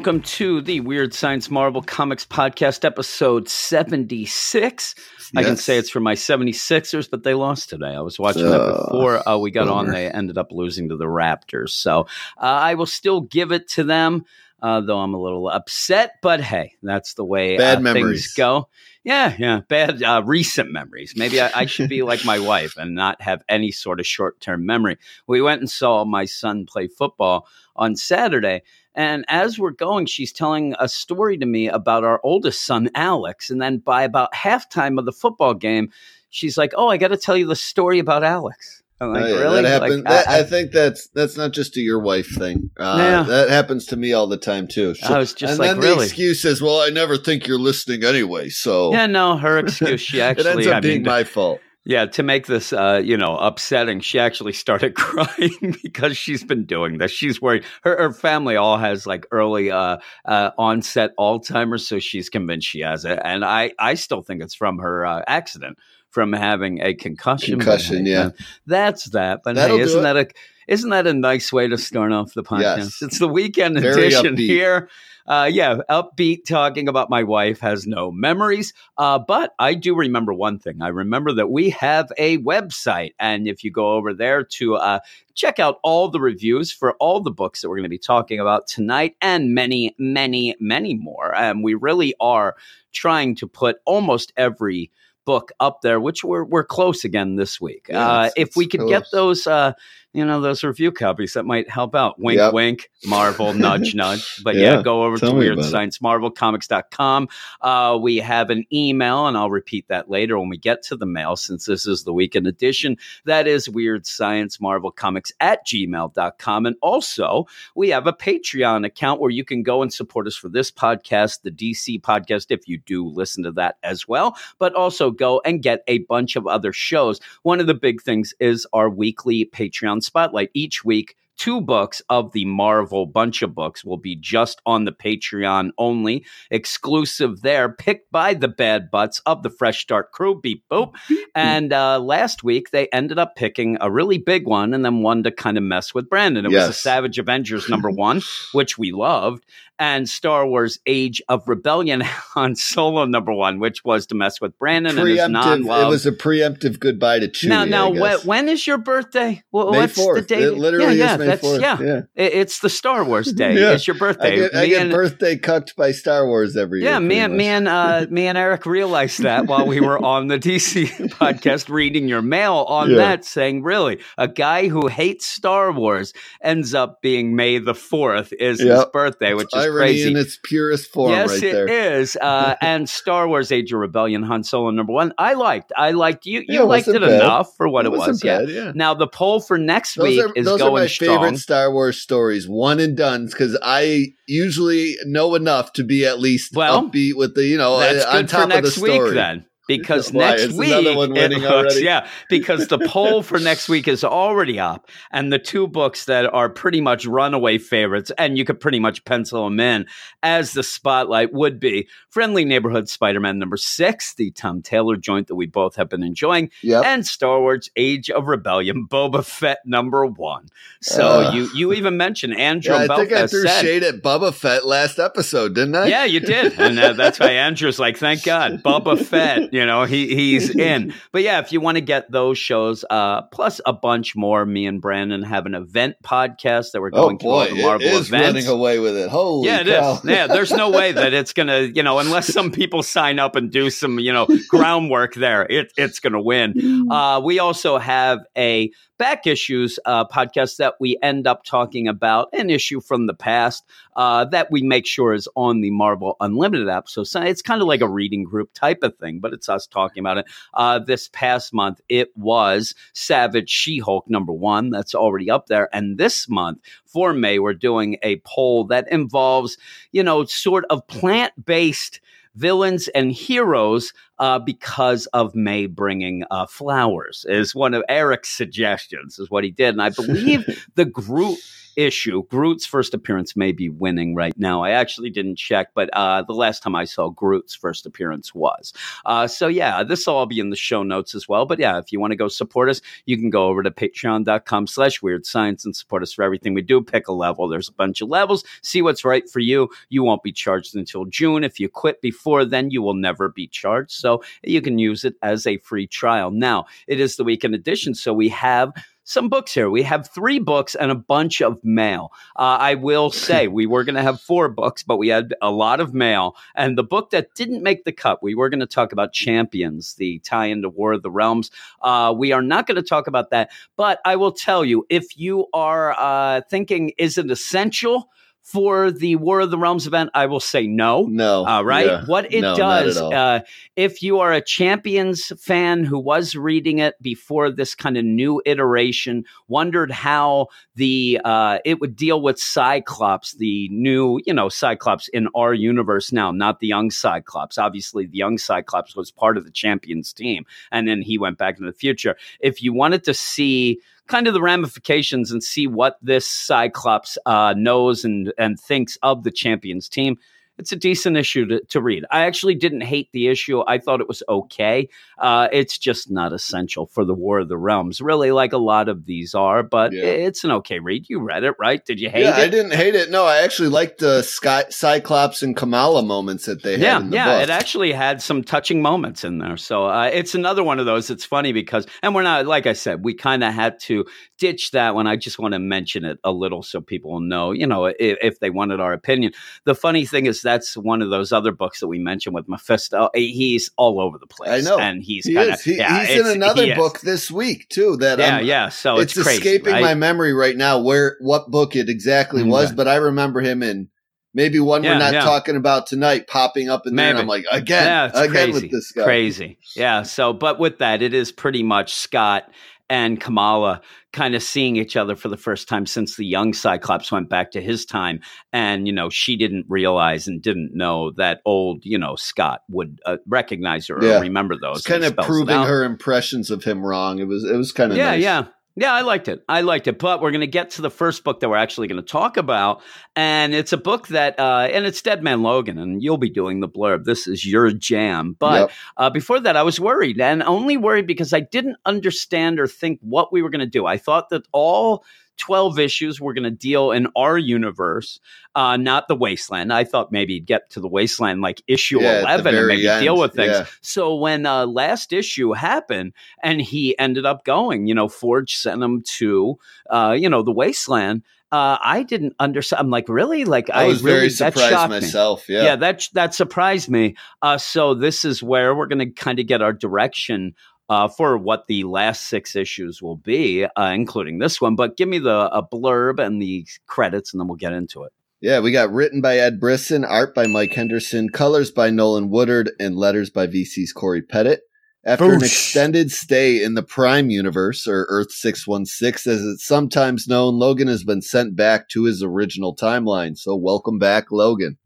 Welcome to the Weird Science Marvel Comics Podcast, episode 76. I can say it's for my 76ers, but they lost today. I was watching that Oh, before uh, we got on. They ended up losing to the Raptors. So uh, I will still give it to them, uh, though I'm a little upset. But hey, that's the way Bad uh, memories. things go. Yeah, yeah, bad uh, recent memories. Maybe I, I should be like my wife and not have any sort of short term memory. We went and saw my son play football on Saturday. And as we're going, she's telling a story to me about our oldest son, Alex. And then by about halftime of the football game, she's like, Oh, I got to tell you the story about Alex. I'm like, Oh, yeah, really? That Like, happens. that, I, I, think that's that's not just a your wife thing. Uh, Yeah. That happens to me all the time too. I was just and like, then really? the excuse is, "Well, I never think you're listening anyway." So yeah, no, her excuse. She actually, it ends up I being mean, my fault. Yeah, to make this uh, you know, upsetting, she actually started crying because she's been doing this. She's worried. Her, her family all has like early uh, uh, onset Alzheimer's, so she's convinced she has it. And I, I still think it's from her uh, accident, from having a concussion. Concussion, hey, yeah. uh, that's that. But That'll hey, isn't that a isn't that a nice way to start off the podcast? Yes. It's the weekend Very edition upbeat. here. Uh, yeah, upbeat talking about my wife has no memories. Uh, but I do remember one thing. I remember that we have a website. And if you go over there to uh, check out all the reviews for all the books that we're going to be talking about tonight and many, many, many more. Um, we really are trying to put almost every book up there, which we're, we're close again this week. Yeah, uh, if we could get those, uh, you know, those review copies, that might help out. Wink, Yep. wink, Marvel, nudge, nudge. But yeah, Yeah, go over to tell me about it. weirdsciencemarvelcomics.com. Uh, we have an email, and I'll repeat that later when we get to the mail, since this is the weekend edition. That is Weird Science Marvel Comics at gmail.com. And also, we have a Patreon account where you can go and support us for this podcast, the DC podcast, if you do listen to that as well, but also go and get a bunch of other shows. One of the big things is our weekly Patreon spotlight. Each week, two books of the Marvel bunch of books will be just on the Patreon only, exclusive there, picked by the bad butts of the Fresh Start crew. Beep boop. And uh, last week they ended up picking a really big one and then one to kind of mess with Brandon. It was the Savage Avengers number one, which we loved, and Star Wars Age of Rebellion on Solo number one, which was to mess with Brandon and his non-love. It was a preemptive goodbye to Chewie. now, now, when, guess. when is your birthday? Well, May what's the date? It literally yeah, is May that's 4th. yeah. Yeah. It- It's the Star Wars day. Yeah. It's your birthday. I get, I get and- birthday cucked by Star Wars every yeah, year. me and me and uh, me and Eric realized that while we were on the DC podcast reading your mail on Yeah. that, saying, "Really, a guy who hates Star Wars ends up being May the Fourth is his birthday, which is irony crazy." in its purest form, yes, right it there. is. Uh, and Star Wars: Age of Rebellion, Han Solo number one. I liked. I liked you. You it liked it bad. enough for what it, wasn't was. Yeah. bad, yeah. Now the poll for next Those week are is going strong. Favorite Star Wars stories, one and done, because I usually know enough to be at least Well, upbeat with the you know That's on good top for next of the story. week then. Because Why? next week, it winning looks- already? yeah, because the poll for next week is already up, and the two books that are pretty much runaway favorites, and you could pretty much pencil them in as the spotlight would be Friendly Neighborhood Spider-Man number six, the Tom Taylor joint that we both have been enjoying, Yep. and Star Wars: Age of Rebellion, Boba Fett number one. So Ugh. you you even mentioned Andrew yeah, I think I threw said, shade at Boba Fett last episode, didn't I? yeah, you did, and uh, that's why Andrew's like, "Thank God, boba Fett." You know, he he's in. But yeah, if you want to get those shows, uh, plus a bunch more, me and Brandon have an event podcast that we're Oh going through all boy, the Marvel is events. running away with it. Holy yeah, it cow! is. Yeah, there's no way that it's gonna, you know, unless some people sign up and do some, you know, groundwork there, it, it's gonna win. Uh, we also have a back issues uh, podcast that we end up talking about an issue from the past uh, that we make sure is on the Marvel Unlimited app. So, it's kind of like a reading group type of thing, but it's It's us talking about it. Uh, this past month, it was Savage She Hulk number one. That's already up there. And this month, for May, we're doing a poll that involves, you know, sort of plant based villains and heroes uh, because of May bringing uh, flowers is one of Eric's suggestions is what he did. And I believe the Groot issue, Groot's first appearance may be winning right now. I actually didn't check, but uh, the last time I saw Groot's first appearance was. Uh, so yeah, this will all be in the show notes as well. But yeah, if you want to go support us, you can go over to patreon.com slash weird science and support us for everything we do. Pick a level. There's a bunch of levels. See what's right for you. You won't be charged until June. If you quit before then, you will never be charged. So you can use it as a free trial. Now, it is the weekend edition, so we have some books here. We have three books and a bunch of mail. Uh, I will say we were going to have four books, but we had a lot of mail. And the book that didn't make the cut, we were going to talk about Champions, the tie into War of the Realms. Uh, we are not going to talk about that. But I will tell you if you are uh, thinking, is it essential? For the War of the Realms event, I will say no. No. Uh, right? Yeah. What it No, does, uh, if you are a Champions fan who was reading it before this kind of new iteration, wondered how the uh, it would deal with Cyclops, the new, you know, Cyclops in our universe now, not the young Cyclops. Obviously, the young Cyclops was part of the Champions team, and then he went back into the future. If you wanted to see kind of the ramifications and see what this Cyclops uh, knows and and thinks of the Champions team. It's a decent issue to, to read. I actually didn't hate the issue. I thought it was okay. Uh, it's just not essential for the War of the Realms, really, like a lot of these are. But Yeah. it's an okay read. You read it, right? Did you hate yeah, I it? didn't hate it. No, I actually liked the Sky, Cyclops and Kamala moments that they had yeah, in the yeah, book. it actually had some touching moments in there. So uh, it's another one of those. It's funny because, and we're not, like I said, we kind of had to ditch that one. I just want to mention it a little so people know, you know, if, if they wanted our opinion. The funny thing is, that's one of those other books that we mentioned with Mephisto. Eh, he's all over the place. I know. and he's he kind of He, yeah, he's in another he book this week too. That Yeah, I'm- yeah. So it's, it's, crazy, escaping right? my memory right now where what book it exactly was, Okay. but I remember him in maybe one Yeah, we're not yeah. talking about tonight popping up in there. And I'm like, again, yeah, again crazy. with this guy. Crazy. Yeah. So, but with that, it is pretty much Scott and Kamala kind of seeing each other for the first time since the young Cyclops went back to his time. And, you know, she didn't realize and didn't know that old, you know, Scott would uh, recognize her Yeah. or remember those. It's kind of proving her impressions of him wrong. It was it was kind of Yeah, nice. yeah. Yeah, I liked it. I liked it. But we're going to get to the first book that we're actually going to talk about. And it's a book that, uh, and it's Dead Man Logan, and you'll be doing the blurb. This is your jam. But Yep. uh, before that, I was worried and only worried because I didn't understand or think what we were going to do. I thought that all 12 issues we're going to deal in our universe, uh, not the wasteland. I thought maybe he'd get to the wasteland like issue Yeah, 11 and maybe end. deal with things. Yeah. So when uh, last issue happened and he ended up going, you know, Forge sent him to, uh, you know, the wasteland. Uh, I didn't understand. I'm like, really? Like, I was really, very surprised shocked me. myself. Yeah. Yeah, that that surprised me. Uh, so this is where we're going to kind of get our direction uh, for what the last six issues will be, uh, including this one. But give me the a blurb and the credits, and then we'll get into it. Yeah, we got written by Ed Brisson, art by Mike Henderson, colors by Nolan Woodard, and letters by VC's Cory Petit. After an extended stay in the Prime Universe, or Earth 616, as it's sometimes known, Logan has been sent back to his original timeline. So welcome back, Logan.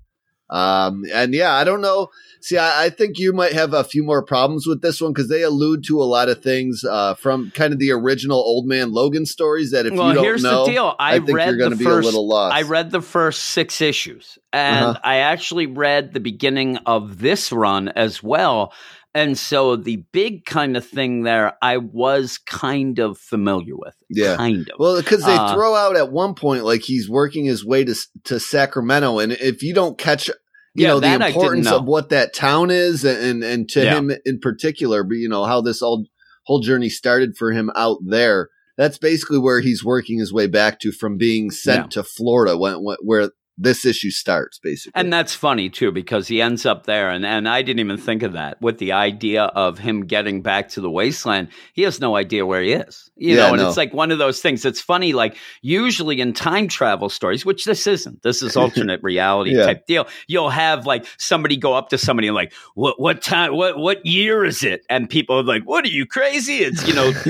Um, and yeah, I don't know. See, I, I think you might have a few more problems with this one because they allude to a lot of things uh, from kind of the original Old Man Logan stories that if well, you don't here's know, the deal. I, I, think read you're going to the be first. a little lost. I read the first six issues, and Uh-huh. I actually read the beginning of this run as well. And so the big kind of thing there, I was kind of familiar with. Yeah. kind of. Well, because they Uh, throw out at one point like he's working his way to to Sacramento, and if you don't catch, you Yeah, know, the importance know. of what that town is, and and to Yeah. him in particular, but you know how this all whole journey started for him out there. That's basically where he's working his way back to from being sent Yeah. to Florida, when, when, where this issue starts basically. And that's funny too, because he ends up there, and, and I didn't even think of that with the idea of him getting back to the wasteland. He has no idea where he is, you Yeah, know, and no. it's like one of those things. It's funny, like usually in time travel stories, which this isn't. This is alternate reality Yeah. type deal. You'll have like somebody go up to somebody and like, what what time, what what year is it? And people are like, what are you crazy? It's you know,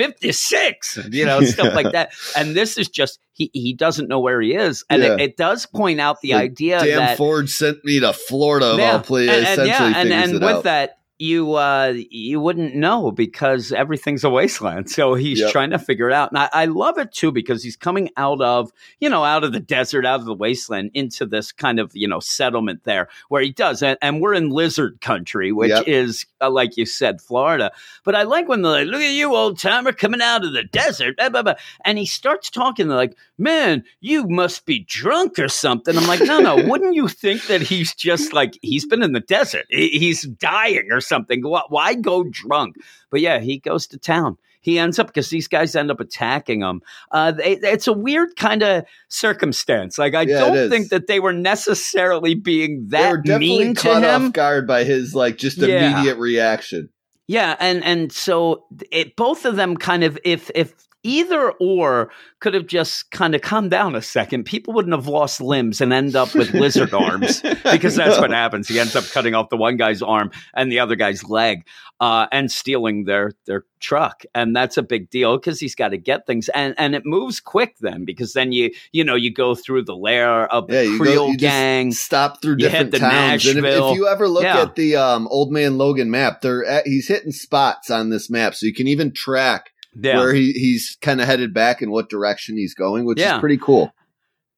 1956, you know, stuff like that. And this is just he he doesn't know where he is, and Yeah. it, it does point out the Like, idea Damn that Forge sent me to Florida of yeah, all places. and, and, essentially yeah, and, and with out. that you uh you wouldn't know because everything's a wasteland. So he's Yep. trying to figure it out. And I, I love it too because he's coming out of you know out of the desert out of the wasteland into this kind of you know settlement there where he does. And, and we're in lizard country which Yep. is uh, like you said florida. But i like when they're like look at you old timer coming out of the desert. Blah, blah, blah. and he starts talking like man you must be drunk or something. I'm like no no. Wouldn't you think that he's just like he's been in the desert. He- he's dying or something why, why go drunk? But yeah he goes to town. He ends up because these guys end up attacking him. Uh, they, it's a weird kind of circumstance. Like i Yeah, don't think that they were necessarily being that they were definitely mean to caught him. off guard by his like just Yeah. immediate reaction. Yeah, and and so it both of them kind of if if either or could have just kind of calmed down a second, people wouldn't have lost limbs and end up with lizard arms because that's what happens. He ends up cutting off the one guy's arm and the other guy's leg, uh, and stealing their their truck, and that's a big deal because he's got to get things, and and it moves quick then because then you you know you go through the lair of the Yeah, you Creole go, gang. stop through different to towns. And if, if you ever look Yeah. at the um, Old Man Logan map, they're at, he's hitting spots on this map, so you can even track yeah. where he, he's kind of headed back and what direction he's going, which Yeah. is pretty cool.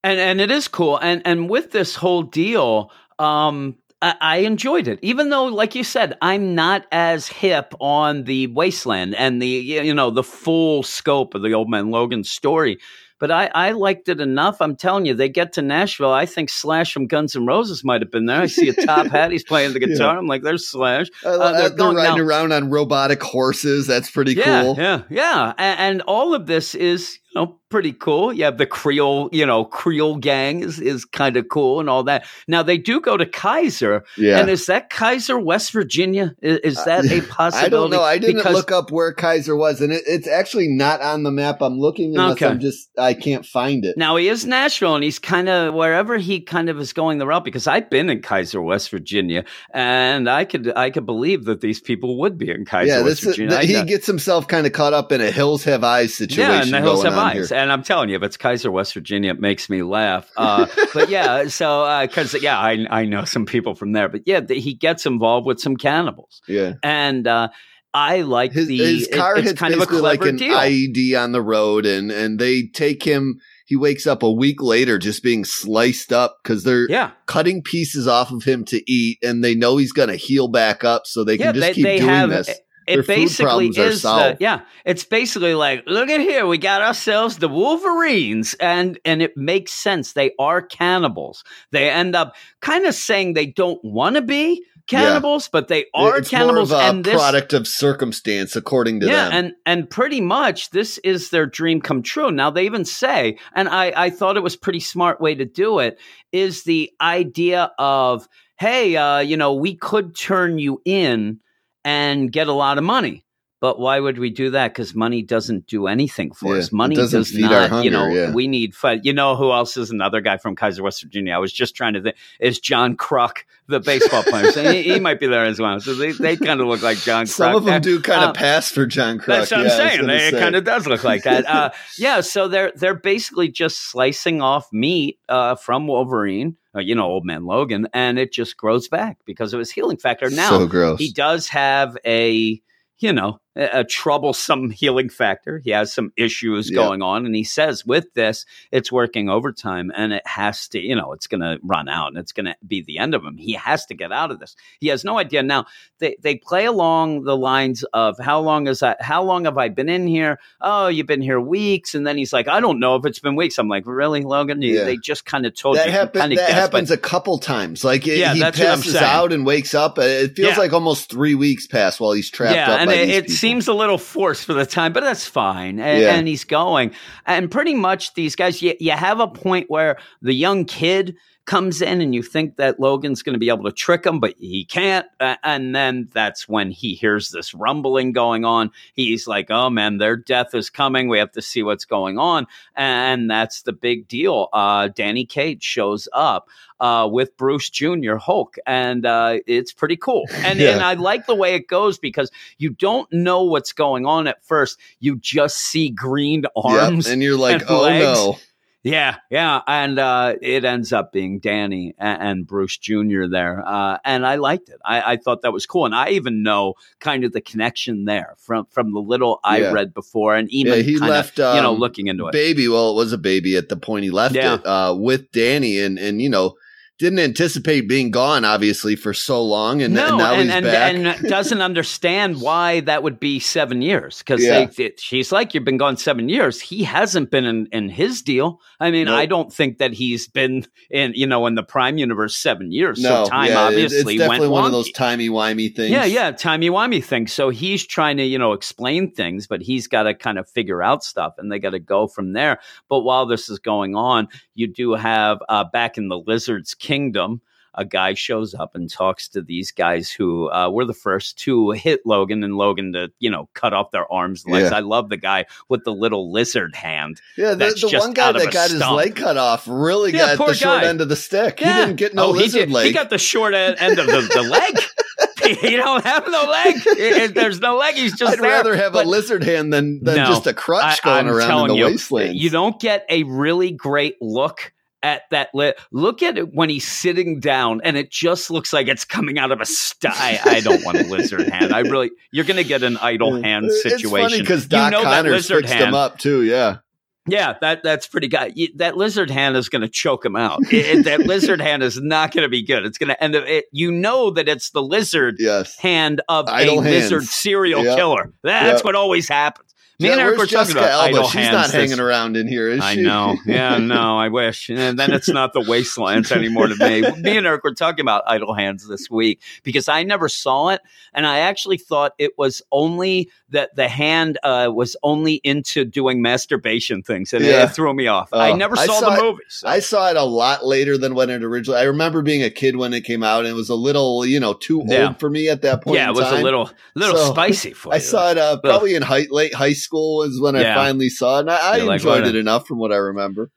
and and it is cool and and with this whole deal um I, I enjoyed it even though like you said i'm not as hip on the wasteland and the you know the full scope of the old man logan story but I, I liked it enough. I'm telling you, they get to Nashville. I think Slash from Guns N' Roses might have been there. I see a top hat. He's playing the guitar. I'm like, there's Slash. Uh, they're they're going riding now- around on robotic horses. That's pretty yeah, cool. Yeah, yeah, and, and all of this is know pretty cool. You have the Creole, you know, Creole gang is is kind of cool and all that. Now they do go to Keyser, Yeah. and is that Keyser, West Virginia? Is, is that a possibility? I don't know. I didn't Because- look up where Keyser was, and it, it's actually not on the map I'm looking unless Okay. I'm just I can't find it. Now he is Nashville, and he's kind of wherever he kind of is going the route. Because I've been in Keyser, West Virginia, and I could I could believe that these people would be in Keyser, yeah, West this is, Virginia. I he gets himself kind of caught up in a hills have eyes situation. Yeah, and the hills have eyes. here. And I'm telling you, if it's Keyser, West Virginia, it makes me laugh. Uh, but yeah, so because yeah, I I know some people from there. But yeah, the, he gets involved with some cannibals, Yeah, and uh, I like his, the his it- car it's kind of a basically like an deal. IED on the road, and and they take him. He wakes up a week later just being sliced up because they're yeah, cutting pieces off of him to eat, and they know he's going to heal back up, so they can just they, keep they doing have. this. It basically is the, yeah. It's basically like, look at here, we got ourselves the Wolverines, and and it makes sense. They are cannibals. They end up kind of saying they don't want to be cannibals, but they are it's cannibals. more of a and this, product of circumstance, according to yeah, them. and and pretty much this is their dream come true. Now they even say, and I I thought it was pretty smart way to do it is the idea of hey, uh, you know, we could turn you in and get a lot of money. But why would we do that? Because money doesn't do anything for Yeah, us. Money doesn't does feed our not. you know, yeah. we need. Fun. You know who else is another guy from Keyser, West Virginia? I was just trying to think. Is John Kruk, the baseball player? So he, he might be there as well. So they, they kind of look like John. Some Kruk of them do kind of Uh, pass for John Kruk. That's what yeah, I'm saying. They- It kind of does look like that. Uh, yeah, so they're they're basically just slicing off meat uh, from Wolverine, Uh, you know, Old Man Logan, and it just grows back because of his healing factor. Now so he does have a you know a, troublesome healing factor. He has some issues Yeah. going on, and he says with this, it's working overtime, and it has to, you know, it's going to run out, and it's going to be the end of him. He has to get out of this. He has no idea now. They they play along the lines of how long is that? How long have I been in here? Oh, you've been here weeks, and then he's like, I don't know if it's been weeks. I'm like, really, Logan? Yeah. They just kind of told that you. happen- that but- happens a couple times. Like it- Yeah, he that's what I'm passes out and wakes up. It feels like almost three weeks pass while he's trapped yeah, up and by it, these it's seems a little forced for the time, but that's fine. And, Yeah. and he's going. And pretty much these guys, you, you have a point where the young kid comes in and you think that Logan's going to be able to trick him, but he can't. Uh, and then that's when he hears this rumbling going on. He's like, oh man, their death is coming. We have to see what's going on. And that's the big deal. Uh, Dani Cage shows up. Uh, with Bruce Jr. Hulk, and uh, it's pretty cool. And Yeah. and I like the way it goes because you don't know what's going on at first. You just see green Yep, arms. and you're like, and oh legs. no. Yeah, yeah, and uh, it ends up being Dani and, and Bruce Jr. there, uh, and I liked it. I, I thought that was cool, and I even know kind of the connection there from from the little I Yeah. read before, and even Yeah, he left, you know, um, looking into it. baby. Well, it was a baby at the point he left Yeah. it uh, with Dani, and and you know didn't anticipate being gone obviously for so long, and, no, and now and, he's and, back. and doesn't understand why that would be seven years because Yeah. she's like, "You've been gone seven years." He hasn't been in, in his deal. I mean, Nope. I don't think that he's been in you know in the Prime universe seven years. no, so time yeah, obviously it's definitely went one of those timey wimey things. Yeah, yeah, timey wimey things. So he's trying to, you know, explain things, but he's got to kind of figure out stuff, and they got to go from there. But while this is going on, you do have uh, back in the Lizard's Kingdom. A guy shows up and talks to these guys who uh, were the first to hit Logan and Logan to, you know, cut off their arms and legs. Yeah. I love the guy with the little lizard hand. Yeah, the, the one guy that got his leg cut off really Yeah, got the short guy. end of the stick. He didn't get no oh, lizard did. leg. He got the short end, end of the, the leg. he don't have no leg. It- there's no leg. He's just I'd there. rather have But- a lizard hand than, than No, just a crutch I- going I'm around in the you, wasteland. You don't get a really great look at that li- look at it when he's sitting down and it just looks like it's coming out of a sty. I don't want a lizard hand. I really you're gonna get an idle hand situation. because You know that Connors lizard fixed hand. him up too. Yeah, Yeah, that that's pretty good. That lizard hand is going to choke him out. It- that lizard hand is not going to be good. It's going to end up. It, you know that it's the lizard yes. hand of Idle a hands. lizard serial Yep. killer. That's Yep. what always happens. Me Yeah, and Eric were where's talking about Alba? idle She's hands. not hanging around in here, is I she? know. Yeah, no, I wish. And then it's not the wastelands anymore to me. Me and Eric were talking about idle hands this week because I never saw it. And I actually thought it was only that the hand uh, was only into doing masturbation things. And Yeah. it threw me off. I Oh, never I saw, saw the it- movie. so- I saw it a lot later than when it originally. I remember being a kid when it came out, and it was a little, you know, too Yeah. old for me at that point. yeah, it was time. a little little So, spicy for I you. I saw it uh, probably in high, late high school is when Yeah. I finally saw it. And I, I like, enjoyed it enough from what I remember.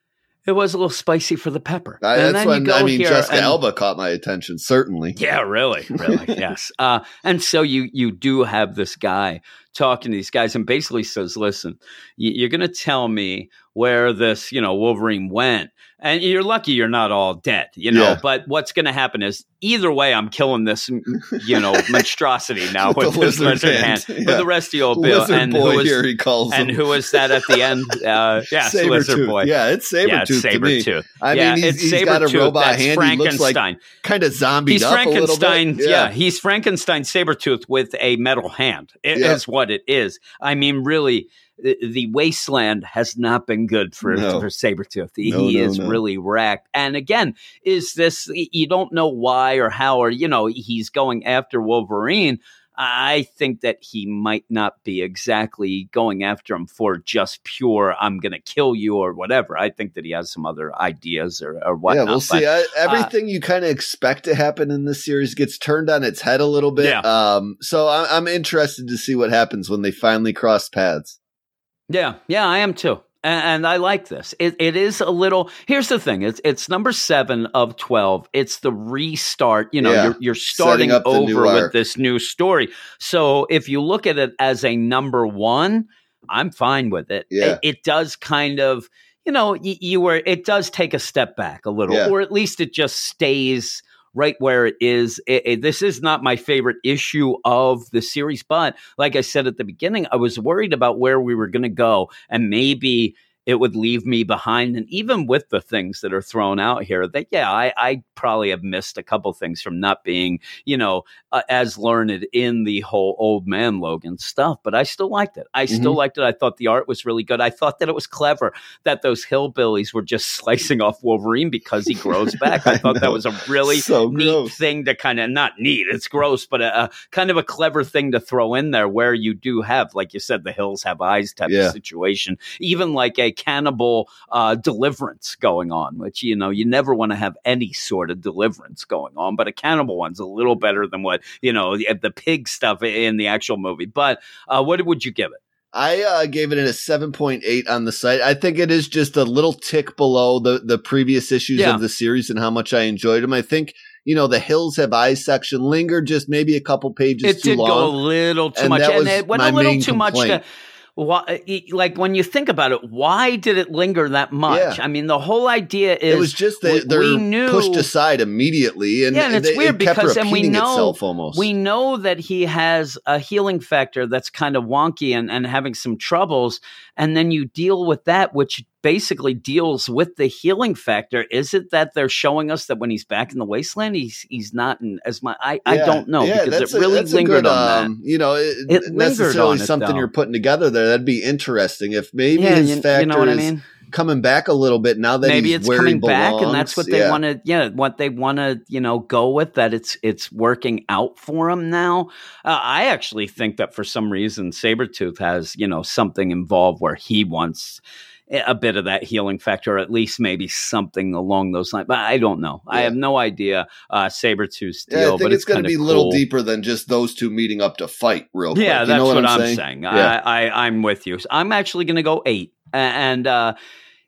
It was a little spicy for the pepper. I, and that's when I mean Jessica and- Alba caught my attention. Certainly. Yeah, really, really, yes. Uh, and so you you do have this guy talking to these guys, and basically says, "Listen, you're going to tell me where this, you know, Wolverine went, and you're lucky you're not all dead, you know. Yeah. But what's going to happen is either way, I'm killing this, you know, monstrosity now With with, this lizard hand, hand. yeah. But the rest of you, will Bill, Lizard and boy who is here he calls and him. who is that at the end? Uh, yes, lizard Sabretooth. boy. Yeah, it's Sabretooth yeah, it's to me. Sabretooth. I yeah, mean, he's, it's he's got a robot That's hand. He looks like Frankenstein. kind of zombie He's up a little Frankenstein. bit. Yeah. he's Frankenstein Sabretooth with a metal hand. It is Yeah. what it is. I mean, really, the, the wasteland has not been good for, No. for Sabretooth. He, No, he no, is really wrecked. And again, is this, you don't know why or how, or, you know, he's going after Wolverine. I think that he might not be exactly going after him for just pure, I'm going to kill you or whatever. I think that he has some other ideas or, or whatnot. yeah, we'll But- uh, see. I, everything you kind of expect to happen in this series gets turned on its head a little bit. Yeah. Um, so I, I'm interested to see what happens when they finally cross paths. Yeah, yeah, I am too. And, and I like this. It, it is a little. Here's the thing. It's it's number seven of twelve. It's the restart. You know, Yeah. you're you're starting over with this new story. So if you look at it as a number one, I'm fine with it. Yeah. It, it does kind of. You know, you, you were. It does take a step back a little, Yeah. or at least it just stays right where it is. It, it- this is not my favorite issue of the series, but like I said at the beginning, I was worried about where we were going to go, and maybe it would leave me behind. And even with the things that are thrown out here, that yeah, I, I probably have missed a couple things from not being, you know, uh, as learned in the whole old man Logan stuff. But I still liked it. I still Mhm. liked it. I thought the art was really good. I thought that it was clever that those hillbillies were just slicing off Wolverine because he grows back. I I thought that was a really So neat gross. thing to kind of not neat. It's gross, but a, a kind of a clever thing to throw in there where you do have, like you said, the hills have eyes type Yeah. of situation, even like a cannibal uh, deliverance going on, which you know you never want to have any sort of deliverance going on, but a cannibal one's a little better than what you know the, the pig stuff in the actual movie. But uh, what would you give it? I uh, gave it a 7.8 on the site. I think it is just a little tick below the, the previous issues Yeah. of the series and how much I enjoyed them. I think, you know, the Hills Have Eyes section lingered just maybe a couple pages it too did go a little too and much, and it went a little too much. To, why, like when you think about it, why did it linger that much? Yeah. I mean, the whole idea is it was just that they're we knew- pushed aside immediately, and, Yeah, and it's they- weird it because- and we know- we know that he has a healing factor that's kind of wonky and, and having some troubles, and then you deal with that, which basically deals with the healing factor. Is it that they're showing us that when he's back in the wasteland, he's he's not in as much? I, I don't know Yeah, because it really a lingered good, on um, You know, it, It lingered necessarily on it, something though. you're putting together there. That'd be interesting if maybe Yeah, his you, factor you know what I is mean. coming back a little bit now that maybe it's coming back belongs. and that's what they Yeah. want to yeah what they want to you know go with that it's it's working out for him now uh, i actually think that for some reason sabretooth has you know something involved where he wants a bit of that healing factor or at least maybe something along those lines but i don't know i have no idea uh sabretooth's deal Yeah, I think but it's, going to be a little deeper than just those two meeting up to fight real quick. Yeah, that's know what, what, I'm saying? saying. Yeah. I, I, I'm with you. I'm actually going to go eight, and uh,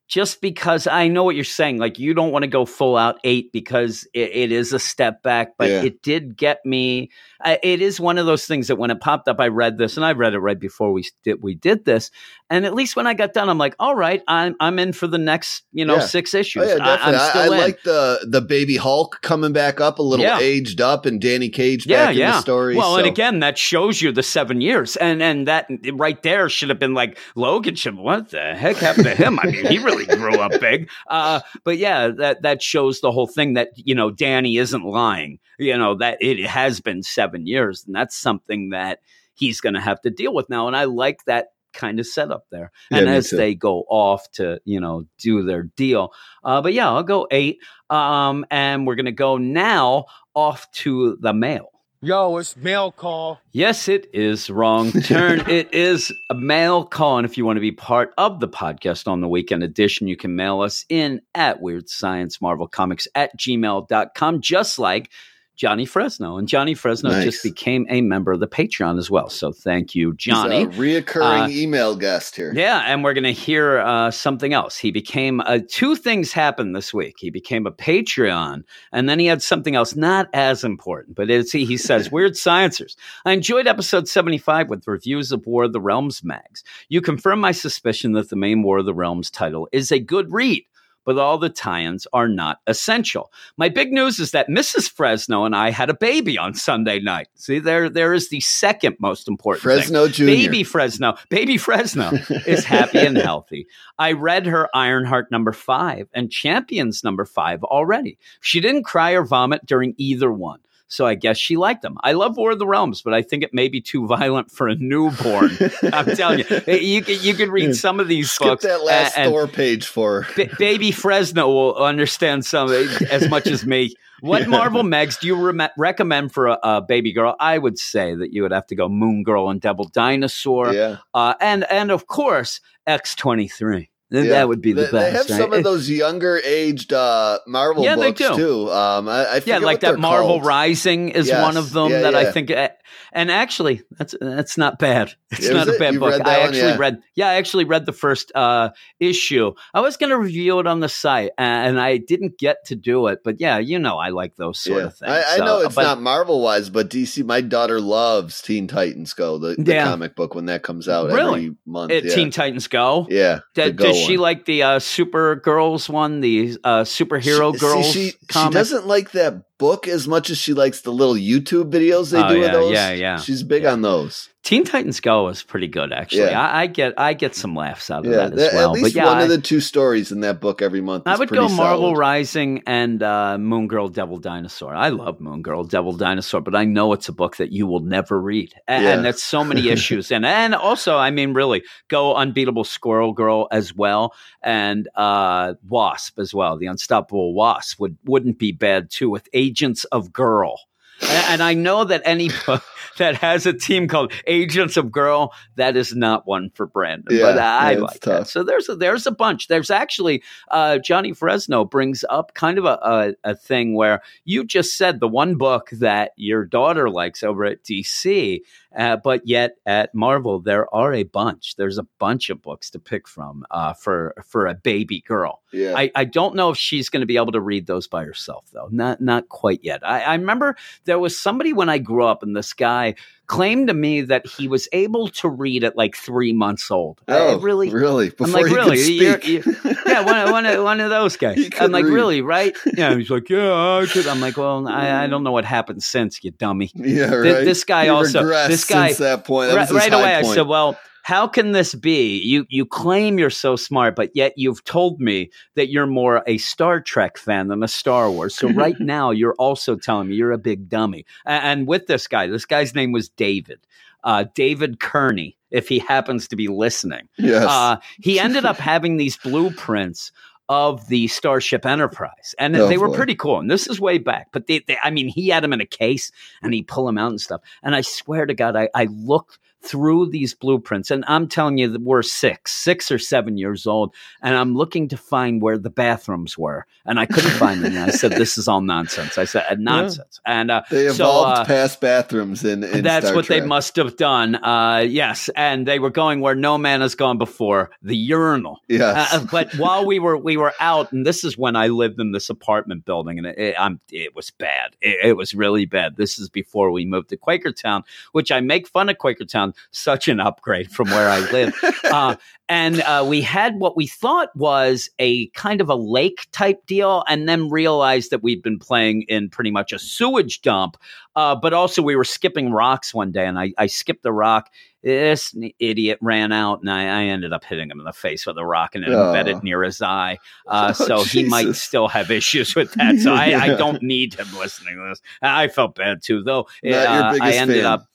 just because I know what you're saying, like you don't want to go full out eight because it, it is a step back, but Yeah. it did get me. I, it is one of those things that when it popped up, I read this, and I read it right before we did we did this, and at least when I got done, I'm like, all right, I'm I'm in for the next you know Yeah. six Oh, issues. yeah, I, definitely. I'm still I like the the baby Hulk coming back up a little aged up, and Dani Cage yeah, back in the story. Well, and again, that shows you the seven years, and and that right there should have been like Logan should. What the heck happened to him? I mean, he really grew up big. Uh, but yeah, that that shows the whole thing that you know Dani isn't lying. You know that it has been seven years, and that's something that he's going to have to deal with now. And I like that kind of setup there. And as too. they go off to you know do their deal, uh, but yeah, I'll go eight. Um, and we're going to go now off to the mail. Yo, it's mail call. Yes, it is wrong turn. it is a mail call. And if you want to be part of the podcast on the weekend edition, you can mail us in at Weird Science Marvel Comics at gmail.com, just like Johnny Fresno. And Johnny Fresno Nice. just became a member of the Patreon as well. So thank you, Johnny. a reoccurring Uh, email guest here. Yeah, and we're going to hear uh, something else. He became uh, two things happened this week. He became a Patreon, and then he had something else not as important, but it's he, he says weird sciencers. I enjoyed episode seventy five with reviews of War of the Realms mags. You confirm my suspicion that the main War of the Realms title is a good read. But all the tie-ins are not essential. My big news is that Mrs. Fresno and I had a baby on Sunday night. See, there, there is the second most important thing. Fresno Jr. Baby Fresno, baby Fresno is happy and healthy. I read her Ironheart number five and Champions number five already. She didn't cry or vomit during either one. So I guess she liked them. I love War of the Realms, but I think it may be too violent for a newborn. I'm telling you, you could you could read some of these Skip books. that last and- Thor page for ba- baby Fresno will understand some as much as me. What Yeah. Marvel Megs do you rem- recommend for a, a baby girl? I would say that you would have to go Moon Girl and Devil Dinosaur, yeah. uh, and and of course X twenty three. Yeah. That would be the they, best. They have right? some of those younger aged uh, Marvel Yeah, they books do. too. Um, I, I yeah, like that Marvel called. Rising is Yes. one of them Yeah, that I think. uh, And actually, that's that's not bad. It's not a it? bad You book. that I one? actually Yeah. read. Yeah, I actually read the first uh, issue. I was going to review it on the site, and I didn't get to do it. But yeah, you know, I like those sort Yeah. of things. I, I So, know it's but- not Marvel wise, but DC. My daughter loves Teen Titans Go, the, the Yeah. comic book when that comes out Really? every month. Yeah. Teen Titans Go. yeah, the She one. like the uh, Super Girls one, the uh, superhero She- see, girls she, she comic? doesn't like that book as much as she likes the little YouTube videos they Oh, do yeah, of those. yeah, yeah. She's big Yeah. on those. Teen Titans Go is pretty good, actually. Yeah. I, I get I get some laughs out of Yeah, that as well. at least but yeah, one I, of the two stories in that book every month. I would go Marvel solid. Rising and uh, Moon Girl Devil Dinosaur. I love Moon Girl Devil Dinosaur, but I know it's a book that you will never read, and, Yeah. and there's so many issues it. And also, I mean, really, go Unbeatable Squirrel Girl as well, and uh, Wasp as well. The Unstoppable Wasp would wouldn't be bad too with Agents of Girl. And and I know that any book that has a team called Agents of Girl, that is not one for Brandon. Yeah, but I yeah, like that. So there's a, there's a bunch. There's actually uh, Johnny Fresno brings up kind of a, a, a thing where you just said the one book that your daughter likes over at DC, uh, but yet at Marvel there are a bunch. There's a bunch of books to pick from uh, for for a baby girl. Yeah. I, I don't know if she's going to be able to read those by herself, though. Not not quite yet. I, I remember there was somebody when I grew up, and this guy claimed to me that he was able to read at like three months old. I- oh, really? Really? Before I'm like, he really? could You're- speak. Yeah, one, one, of- one of those guys. I'm like, read. really, right? Yeah, he's like, yeah, I could. I'm like, well, I, I don't know what happened since, you dummy. yeah, Th- right. this guy He also- this guy- since that point. That right right away, I said, well, how can this be? You you claim you're so smart, but yet you've told me that you're more a Star Trek fan than a Star Wars. So right now, you're also telling me you're a big dummy. A- And, with this guy, this guy's name was David. Uh, David Kearney, if he happens to be listening. yes. Uh, he ended up having these blueprints of the Starship Enterprise, and Oh, they were boy. pretty cool. And this is way back, but they, they, I mean, he had them in a case, and he pull them out and stuff. And I swear to God, I, I looked through these blueprints, and I'm telling you that we're six, six or seven years old, and I'm looking to find where the bathrooms were, and I couldn't find them. I said, "This is all nonsense." I said, uh, "Nonsense," and uh, they so, evolved uh, past bathrooms in, in that's Star what they must have done. Uh, yes, and they were going where no man has gone before, the urinal. Yes. Uh, but while we were we were out, and this is when I lived in this apartment building, and it, it, I'm, it was bad. It, it was really bad. This is before we moved to Quakertown, which I make fun of Quakertown. Such an upgrade from where I live. uh, and uh, we had what we thought was a kind of a lake type deal, and then realized that we'd been playing in pretty much a sewage dump. Uh, but also, we were skipping rocks one day, and I, I skipped a rock. This idiot ran out, and I, I ended up hitting him in the face with a rock, and it Oh. embedded near his eye. Uh, Oh, so he might still have issues with that. So I, I don't need him listening to this. I felt bad too, though. Your uh, I ended fan. up.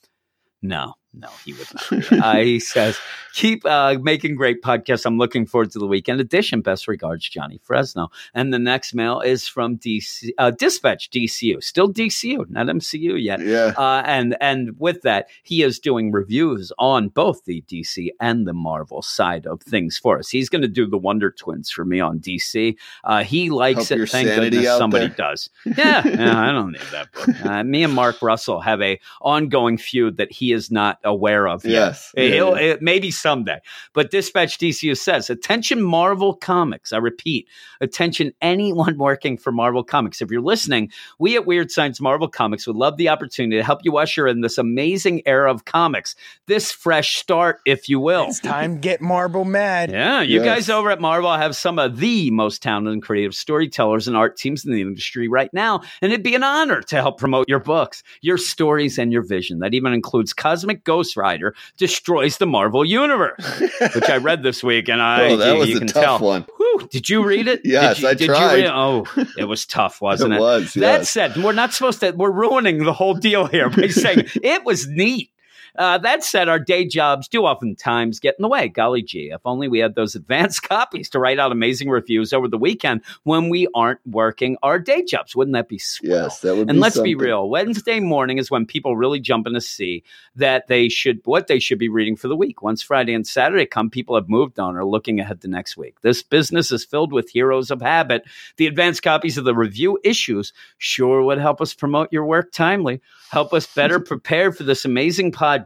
No, no, he would not. uh, he says, "Keep uh, making great podcasts. I'm looking forward to the weekend edition. Best regards, Johnny Fresno." And the next mail is from DC uh, Dispatch DCU, still DCU, not MCU yet. yeah. Uh, and and with that, he is doing reviews on both the DC and the Marvel side of things for us. He's going to do the Wonder Twins for me on DC. Uh, he likes your it. Thank goodness somebody there. does. Yeah, yeah, I don't need that book. Uh, me and Mark Russell have a ongoing feud that he is not aware of yet. Yes. Yeah, He'll, yeah. it- maybe someday. But Dispatch DCU says, attention Marvel Comics. I repeat, attention anyone working for Marvel Comics. If you're listening, we at Weird Science Marvel Comics would love the opportunity to help you usher in this amazing era of comics, this fresh start, if you will. It's time to get Marble mad. Yeah, you Yes. guys over at Marvel have some of the most talented and creative storytellers and art teams in the industry right now, and it'd be an honor to help promote your books, your stories, and your vision. That even includes Cosmic Ghost Rider destroys the Marvel universe, which I read this week, and I oh, that you, was you a can tough tell. one. Whew, did you read it? Yes, did you, I did tried. You read it? Oh, it was tough, wasn't it it? was. That said, we're not supposed to. We're ruining the whole deal here by saying it was neat. Uh, that said, our day jobs do oftentimes get in the way. Golly gee, if only we had those advanced copies to write out amazing reviews over the weekend when we aren't working our day jobs. Wouldn't that be swell? Yes, that would And let's be real. Wednesday morning is when people really jump in to see that they should what they should be reading for the week. Once Friday and Saturday come, people have moved on or looking ahead to next week. This business is filled with heroes of habit. The advanced copies of the review issues sure would help us promote your work timely, help us better prepare for this amazing podcast.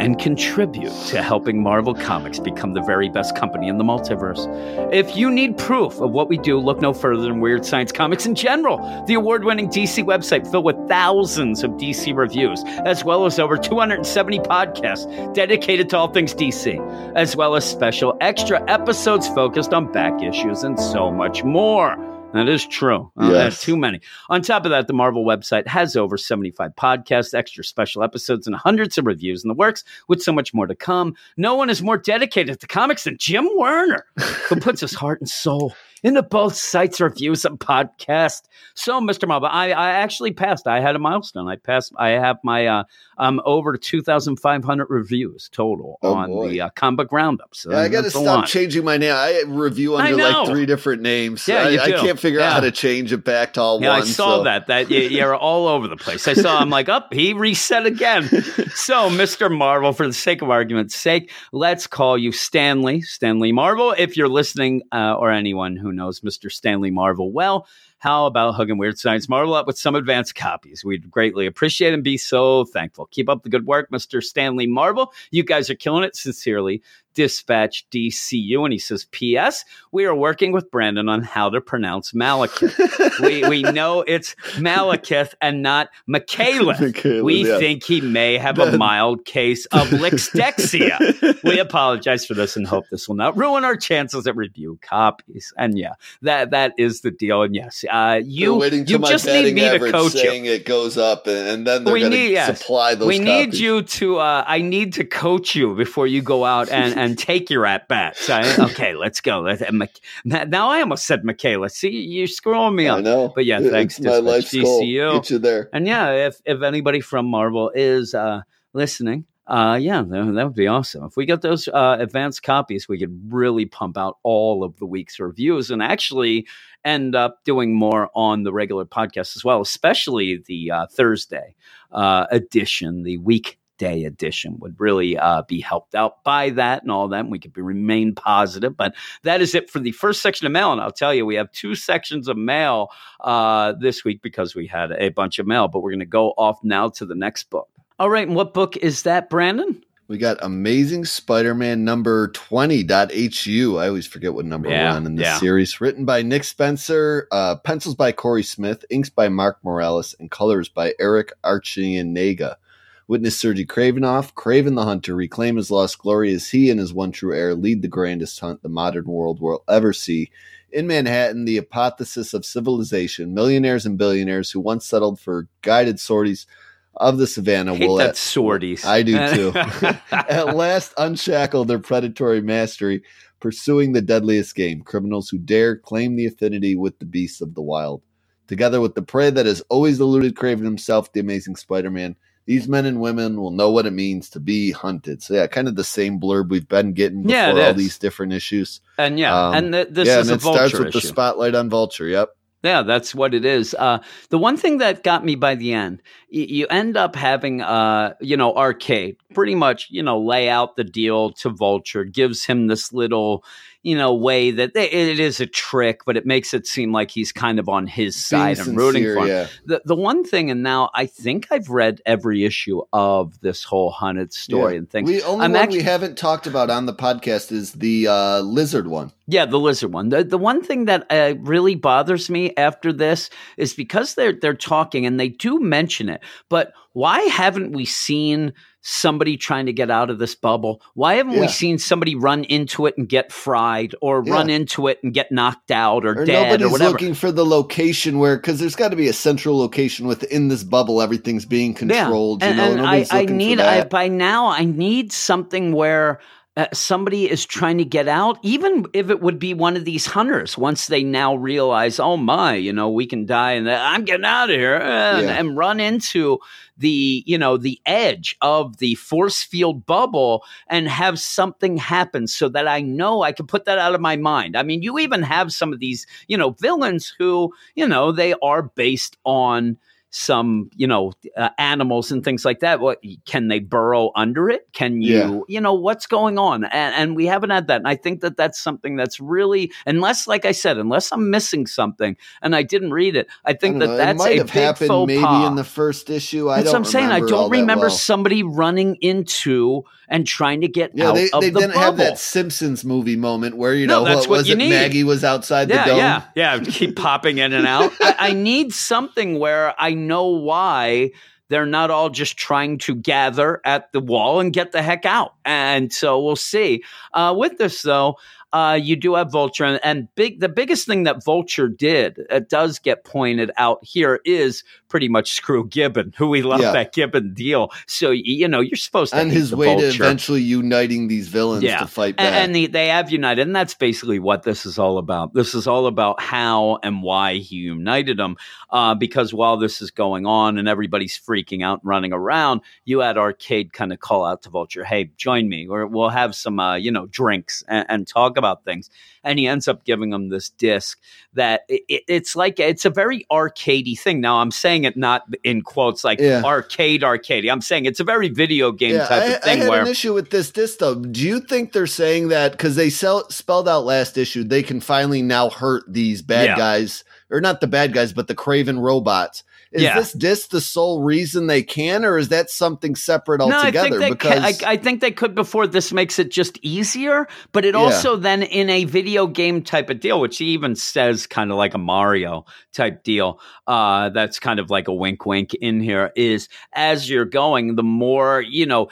And contribute to helping Marvel Comics become the very best company in the multiverse. If you need proof of what we do, look no further than Weird Science Comics in general, the award winning DC website filled with thousands of DC reviews, as well as over 270 podcasts dedicated to all things DC, as well as special extra episodes focused on back issues and so much more. That is true. Uh, Yes. too many. On top of that, the Marvel website has over 75 podcasts, extra special episodes, and hundreds of reviews in the works, with so much more to come. No one is more dedicated to comics than Jim Werner, who puts his heart and soul into both sites, reviews, and podcast. So, Mr. Marvel, I, I actually passed. I had a milestone. I passed. I have my uh, um over 2,500 reviews total Oh, on boy. the uh, comic roundup. So Yeah, I got to stop lot. changing my name. I review under know. like three different names. Yeah, I, I can't figure out how to change it back to all Yeah, one. I saw so- that. That you, you're all over the place. I saw. I'm like, up. he reset again. so, Mr. Marvel, for the sake of argument's sake, let's call you Stanley. Stanley Marvel. If you're listening, uh, or anyone who knows Mr. Stanley Marvel well, how about hugging Weird Science Marvel up with some advanced copies? We'd greatly appreciate and be so thankful. Keep up the good work, Mr. Stanley Marvel. You guys are killing it. Sincerely, Dispatch DCU. And he says, P.S. We are working with Brandon on how to pronounce Malekith. we, we know it's Malekith and not Michaela. Michaela, we yeah. think he may have a mild case of lixdexia. we apologize for this and hope this will not ruin our chances at review copies. And yeah, that that is the deal. And yes, uh, you you just need me to coach you. it goes up, and, and then they're We going need- to yes. supply those. we need you to. Uh, I need to coach you before you go out and, and take your at bats. Okay, let's go. Let's, now I almost said Michaela. See, you're screwing me I up. know, But yeah, thanks, It's my Dispatch life's. DCU. Get you there. And yeah, if if anybody from Marvel is uh, listening, uh, yeah, that, would be awesome. If we get those uh, advanced copies, we could really pump out all of the week's reviews and actually end up doing more on the regular podcast as well, especially the uh, Thursday uh, edition, the weekday edition would really uh, be helped out by that and all that. And we could be, remain positive. But that is it for the first section of mail. And I'll tell you, we have two sections of mail uh, this week because we had a bunch of mail, but we're going to go off now to the next book. All right. And what book is that, Brandon? We got Amazing Spider-Man number 20.hu. I always forget what number Yeah, we're in this yeah. series. Written by Nick Spencer, uh, pencils by Cory Smith, inks by Mark Morales, and colors by Erick Arciniega. Witness Sergei Kravinoff, Kraven the Hunter, reclaim his lost glory as he and his one true heir lead the grandest hunt the modern world will ever see. In Manhattan, the apotheosis of civilization, millionaires and billionaires who once settled for guided sorties of the savannah will that at- sorties. I do too. at last unshackle their predatory mastery, pursuing the deadliest game criminals who dare claim the affinity with the beasts of the wild. Together with the prey that has always eluded Kraven himself, the amazing Spider Man, these men and women will know what it means to be hunted. So, yeah, kind of the same blurb we've been getting before Yeah, all these different issues. and yeah, Um, and th- this yeah, is and a it starts vulture with the spotlight on Vulture. Yep. Yeah, that's what it is. Uh, the one thing that got me by the end, y- you end up having, uh, you know, Arcade pretty much, you know, lay out the deal to Vulture, gives him this little, you know, way that it it is a trick, but it makes it seem like he's kind of on his side Being and rooting for him. yeah. The the one thing, and now I think I've read every issue of this whole hunted story Yeah. and things. We only I'm one actu- we haven't talked about on the podcast is the uh, lizard one. Yeah, the lizard one. The the one thing that uh, really bothers me after this is because they're they're talking and they do mention it, but why haven't we seen somebody trying to get out of this bubble? Why haven't we seen somebody run into it and get fried, or Yeah. run into it and get knocked out, or, or dead, or whatever? looking for the location where because there's got to be a central location within this bubble everything's being controlled Yeah. you know and I, I need I, by now I need something where uh, somebody is trying to get out, even if it would be one of these hunters. Once they now realize, oh my, you know, we can die, and I'm getting out of here, uh, and, Yeah. and run into the you know the edge of the force field bubble and have something happen so that I know I can put that out of my mind. I mean, you even have some of these you know villains who you know they are based on some you know uh, animals and things like that what can they burrow under it can you Yeah. you know what's going on and, and we haven't had that and i think that that's something that's really unless like i said unless i'm missing something and i didn't read it i I think don't that know, that's it might a have big happened faux maybe pas. in the first issue I that's what don't i'm saying i don't remember well. somebody running into and trying to get yeah out they, of they the didn't bubble have that simpsons movie moment where you No, know what what was you it need. maggie was outside the yeah, dome Yeah, yeah, keep popping in and out. I, I need something where I know why they're not all just trying to gather at the wall and get the heck out. And so we'll see. Uh, with this, though, uh, you do have Vulture, and, and big. The biggest thing that Vulture did, it does get pointed out here, is pretty much screw Gibbon, who we love Yeah. that Gibbon deal. So you know you're supposed to and his the way to eventually uniting these villains Yeah. to fight back. And, and they, they have united, and that's basically what this is all about. This is all about how and why he united them. Uh, because while this is going on and everybody's freaking out and running around, you had Arcade kind of call out to Vulture, "Hey, join me, or we'll have some, uh, you know, drinks and, and talk about things." And he ends up giving them this disc that it, it- it's like it's a very arcadey thing. Now I'm saying it not in quotes like Yeah. arcade, arcadey. I'm saying it's a very video game yeah, type I, of I thing had where an issue with this disc though. Do you think they're saying that because they sell, spelled out last issue, they can finally now hurt these bad Yeah. guys, or not the bad guys, but the Craven robots? Is Yeah. this disc the sole reason they can, or is that something separate No, I altogether? think they because ca- I, I think they could before this makes it just easier, but it Yeah. also then in a video game type of deal, which he even says kind of like a Mario type deal. Uh, that's kind of like a wink, wink in here. Is as you're going, the more you know.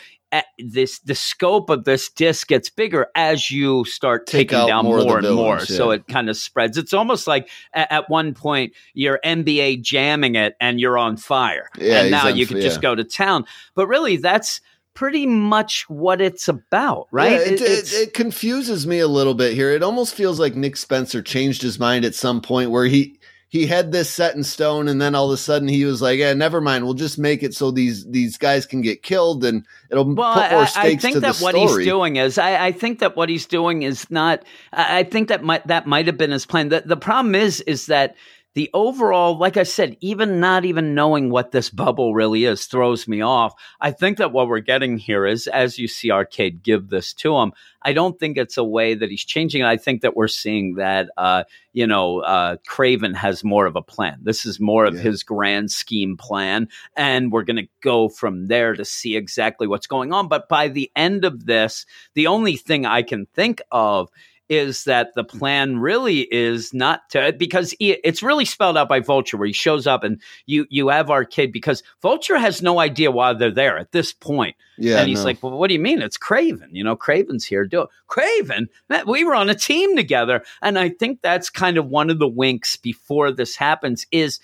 This the scope of this disc gets bigger as you start Take taking down more more, and more. villains, So it kind of spreads. It's almost like at, at one point you're NBA jamming it and you're on fire, Yeah, and now you can yeah. just go to town. But really, that's pretty much what it's about, right? Yeah, It- it, it confuses me a little bit here. It almost feels like Nick Spencer changed his mind at some point where he he had this set in stone, and then all of a sudden he was like, "Yeah, never mind. We'll just make it so these these guys can get killed, and it'll well, put more stakes I, I think to that the what story." he's doing is, I, I think that what he's doing is not. I, I think that might that might have been his plan. The, the problem is, is that the overall, like I said, even not even knowing what this bubble really is throws me off. I think that what we're getting here is, as you see Arcade give this to him, I don't think it's a way that he's changing. I think that we're seeing that, uh, you know, uh, Kraven has more of a plan. This is more of Yeah. his grand scheme plan. And we're going to go from there to see exactly what's going on. But by the end of this, the only thing I can think of is that the plan really is not to because he, it's really spelled out by Vulture where he shows up and you you have Arcade because Vulture has no idea why they're there at this point. yeah, and he's no. like, "Well, what do you mean? It's Kraven. You know, Kraven's here. Do it. Kraven. Man, we were on a team together." And I think that's kind of one of the winks before this happens is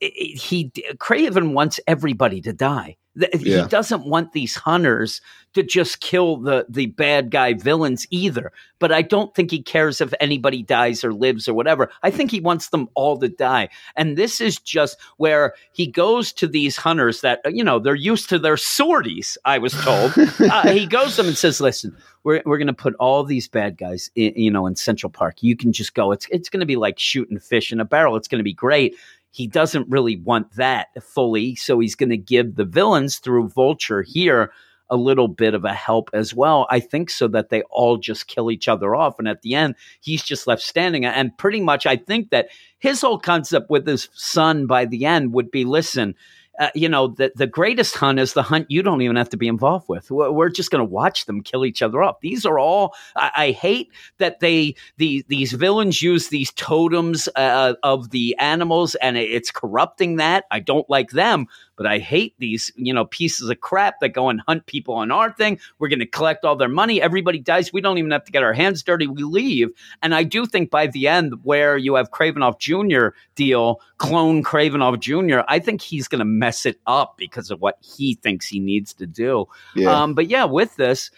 he Kraven wants everybody to die. Yeah. He doesn't want these hunters to just kill the the bad guy villains either. But I don't think he cares if anybody dies or lives or whatever. I think he wants them all to die. And this is just where he goes to these hunters that you know they're used to their sorties. I was told. uh, he goes to them and says, "Listen, we're we're going to put all these bad guys, in, you know, in Central Park. You can just go. It's it's going to be like shooting fish in a barrel. It's going to be great." He doesn't really want that fully, so he's going to give the villains through Vulture here a little bit of a help as well. I think so that they all just kill each other off, and at the end, he's just left standing. And pretty much, I think that his whole concept with his son by the end would be: listen, uh, you know, the, the greatest hunt is the hunt you don't even have to be involved with. We're, we're just going to watch them kill each other off. These are all. I, I hate that they the these villains use these totems uh, of the animals, and it's corrupting that. I don't like them, but I hate these you know pieces of crap that go and hunt people on our thing. We're going to collect all their money. Everybody dies. We don't even have to get our hands dirty. We leave. And I do think by the end, where you have Kravinoff Jr. deal, clone Kravinoff Jr., I think he's going to mess it up because of what he thinks he needs to do. yeah. Um, but yeah, with this,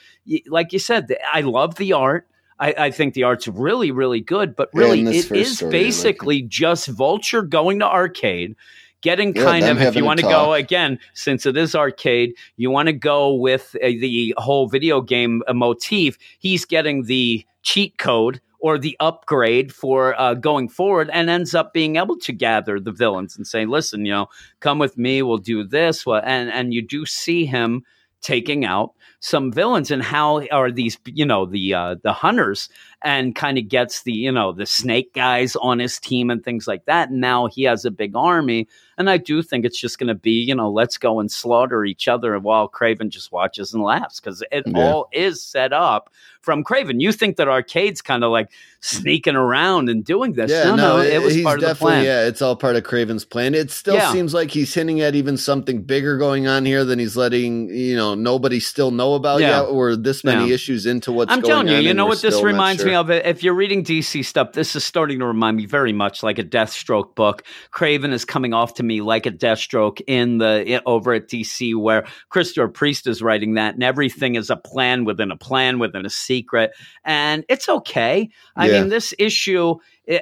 like you said, I love the art. I, I think the art's really, really good. But really, this it is I like it. basically just Vulture going to arcade. Getting Yeah, kind of, if you want to go again, since it is arcade, you want to go with uh, the whole video game uh, motif. He's getting the cheat code or the upgrade for uh, going forward and ends up being able to gather the villains and say, listen, you know, come with me, we'll do this. Well, and, and you do see him taking out some villains and how are these you know the uh the hunters and kind of gets the you know the snake guys on his team and things like that and now he has a big army and i do think it's just going to be you know let's go and slaughter each other while Kraven just watches and laughs because it Yeah. all is set up from Kraven. You think that Arcade's kind of like sneaking around and doing this? Yeah, no, no, it was part of the plan. yeah, it's all part of Kraven's plan. It still Yeah. seems like he's hinting at even something bigger going on here than he's letting you know nobody still know about Yeah. yet, or this many Yeah. issues into what's I'm telling you, you know what this reminds me of? If you're reading DC stuff, this is starting to remind me very much like a Deathstroke book. Kraven is coming off to me like a Deathstroke in the over at DC, where Christopher Priest is writing that, and everything is a plan within a plan within a secret, and it's okay. I Yeah. mean, this issue.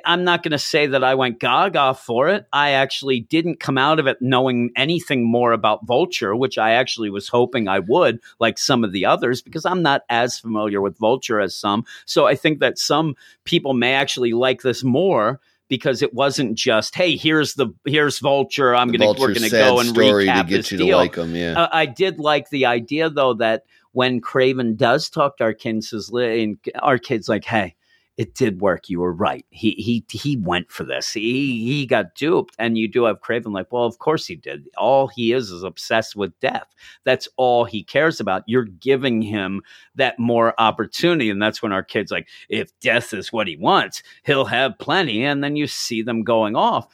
I'm not going to say that I went gaga for it. I actually didn't come out of it knowing anything more about Vulture, which I actually was hoping I would, like some of the others, because I'm not as familiar with Vulture as some. So I think that some people may actually like this more because it wasn't just, hey, here's the here's Vulture. I'm The going to we're going to go and story recap to get this you deal. to like him. Yeah, Uh, I did like the idea though that when Kraven does talk to Arcade's says, li- and Arcade's like, "Hey, it did work. You were right. He he he went for this. He he got duped." And you do have Kraven like, "Well, of course he did. All he is is obsessed with death. That's all he cares about. You're giving him that more opportunity." And that's when Arcade's like, "If death is what he wants, he'll have plenty." And then you see them going off.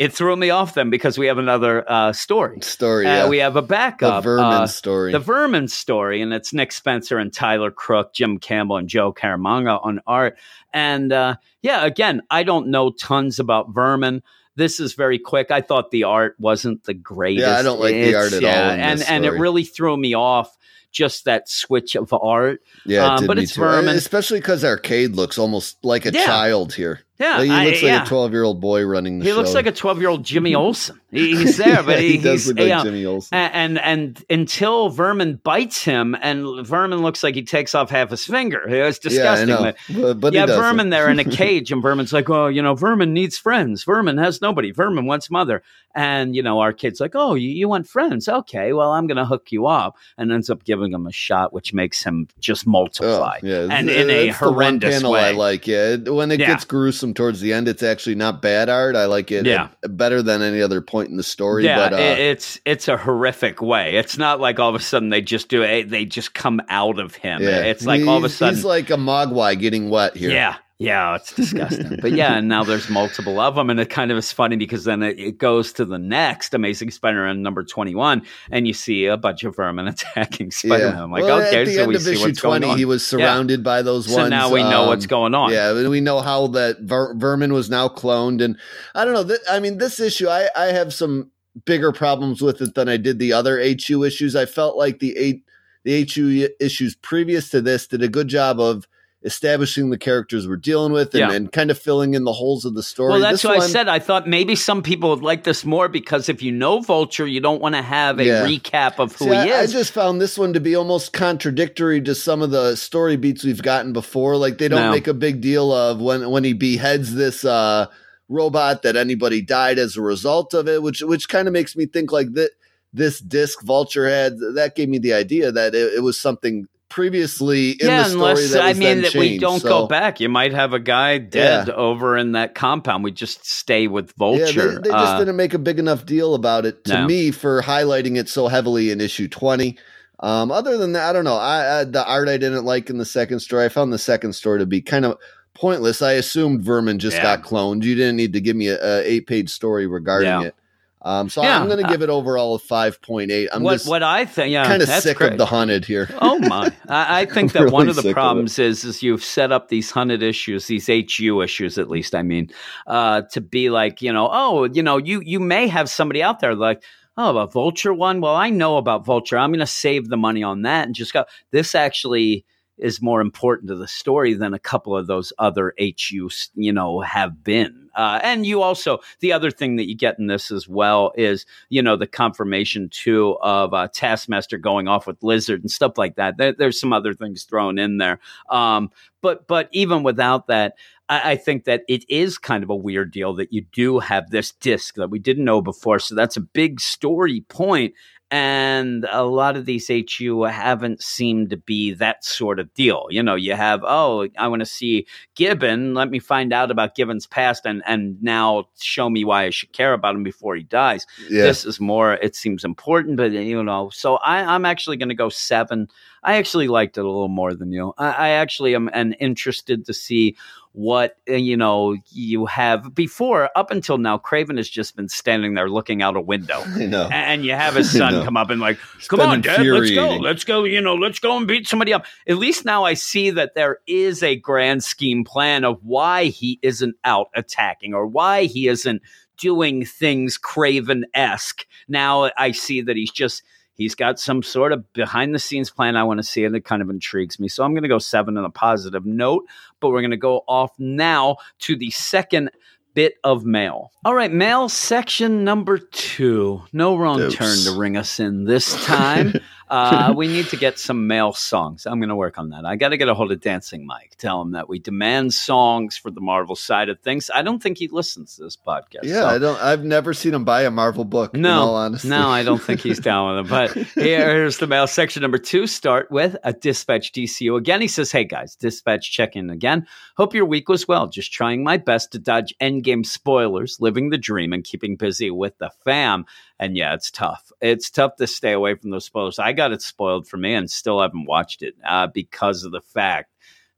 It threw me off then because we have another uh, story. story. Uh, Yeah, we have a the backup. Vermin uh, story. the Vermin story, and it's Nick Spencer and Tyler Crook, Jim Campbell, and Joe Caramagna on art. And uh, yeah, again, I don't know tons about Vermin. This is very quick. I thought the art wasn't the greatest. Yeah, I don't like the art at all in and and it really threw me off. Just that switch of art. yeah, it um, but it's too. Vermin. especially because Arcade looks almost like a Yeah. child here. Yeah, Like, he I- looks like yeah. a twelve-year-old boy running the He show. looks like a twelve-year-old Jimmy Olsen. He- He's there, but Yeah, he, he does he's look like yeah. Jimmy Olsen. A- and and until Vermin bites him, and Vermin looks like he takes off half his finger. It's disgusting. Yeah, I. But, but yeah. Vermin there in a cage, and Vermin's like, "Oh, you know, Vermin needs friends. Vermin has nobody. Vermin wants mother." And you know, Arcade's like, "Oh, you, you want friends? Okay, well, I'm going to hook you up," and ends up giving him a shot, which makes him just Oh, multiply. yeah, and in a that's the one horrendous panel way. I like. it. when it Yeah. gets gruesome towards the end, it's actually not bad art. I like it. Yeah. uh, better than any other point in the story. yeah, but uh, it's it's a horrific way. It's not like all of a sudden they just do it; they just come out of him. yeah, It's like all of a He's- sudden, he's like a mogwai getting wet here. Yeah. Yeah, it's disgusting. but yeah, and now there's multiple of them. And it kind of is funny because then it, it goes to the next Amazing Spider Man number 21, and you see a bunch of vermin attacking Spider Man. I'm like, well, okay, at the so end we of see issue what's going twenty, on. he was surrounded by those so ones. now we know what's um, going on. Yeah, and we know how that Ver- Vermin was now cloned, and I don't know. Th- I mean, this issue, I I have some bigger problems with it than I did the other HU issues. I felt like the eight the HU issues previous to this did a good job of establishing the characters we're dealing with and, Yeah. and kind of filling in the holes of the story. Well, that's This why I said I thought maybe some people would like this more because if you know Vulture, you don't want to have a Yeah. recap of who See, he I, I just found this one to be almost contradictory to some of the story beats we've gotten before. Like they don't No. make a big deal of when when he beheads this uh, robot that anybody died as a result of it, which which kind of makes me think like that this disc Vulture had that gave me the idea that it, it was something previously in yeah, the story unless that I mean that we don't So- go back. You might have a guy dead over in that compound. We just stay with Vulture. Yeah, they, they just Uh, didn't make a big enough deal about it to No. me for highlighting it so heavily in issue 20. Um, other than that, I don't know. I, I the art I didn't like in the second story. I found the second story to be kind of pointless. I assumed Vermin just Yeah. got cloned. You didn't need to give me a, a eight page story regarding Yeah. it. Um, so Yeah. I'm going to give it overall a five point eight. I'm what just what I think, yeah, kind of sick great. of the hunted here. Oh my! I, I think that I'm one of the sick of problems is is you've set up these hunted issues, these HU issues, at least. I mean, uh, to be like, you know, oh, you know, you you may have somebody out there like, oh, a Vulture one. Well, I know about Vulture. I'm going to save the money on that and just go. This actually is more important to the story than a couple of those other HUs, you know, have been. Uh, and you also, the other thing that you get in this as well is, you know, the confirmation too of uh, Taskmaster going off with Lizard and stuff like that. There, there's some other things thrown in there. Um, but but even without that, I, I think that it is kind of a weird deal that you do have this disc that we didn't know before. So that's a big story point. And a lot of these HU haven't seemed to be that sort of deal. You know, you have, oh, I want to see Gibbon. Let me find out about Gibbon's past and, and now show me why I should care about him before he dies. Yeah. This is more, it seems important, but you know, so I, I'm actually going to go seven. I actually liked it a little more than you. I, I actually am, am interested to see what uh, you know you have before up until now Kraven has just been standing there looking out a window. And you have his son come up and like come on dad let's go. let's go you know let's go and beat somebody up. At least now i see that there is a grand scheme plan of why he isn't out attacking or why he isn't doing things Kraven-esque. Now i see that he's just he's got some sort of behind the scenes plan i want to see and it kind of intrigues me so i'm going to go seven on a positive note but we're going to go off now to the second bit of mail. All right, mail section number two. No wrong Oops. turn to ring us in this time. uh, we need to get some male songs. I'm going to work on that. I got to get a hold of Dancing Mike. Tell him that we demand songs for the Marvel side of things. I don't think he listens to this podcast. Yeah, so- I don't. I've never seen him buy a Marvel book. in all no, honesty. no, I don't think he's down with it. But here's the mail section number two. Start with a dispatch DCU again. He says, "Hey guys, dispatch check in again. Hope your week was well. Just trying my best to dodge endgame spoilers, living the dream, and keeping busy with the fam. And yeah, it's tough. It's tough to stay away from those spoilers. I got it spoiled for me, and still haven't watched it uh, because of the fact.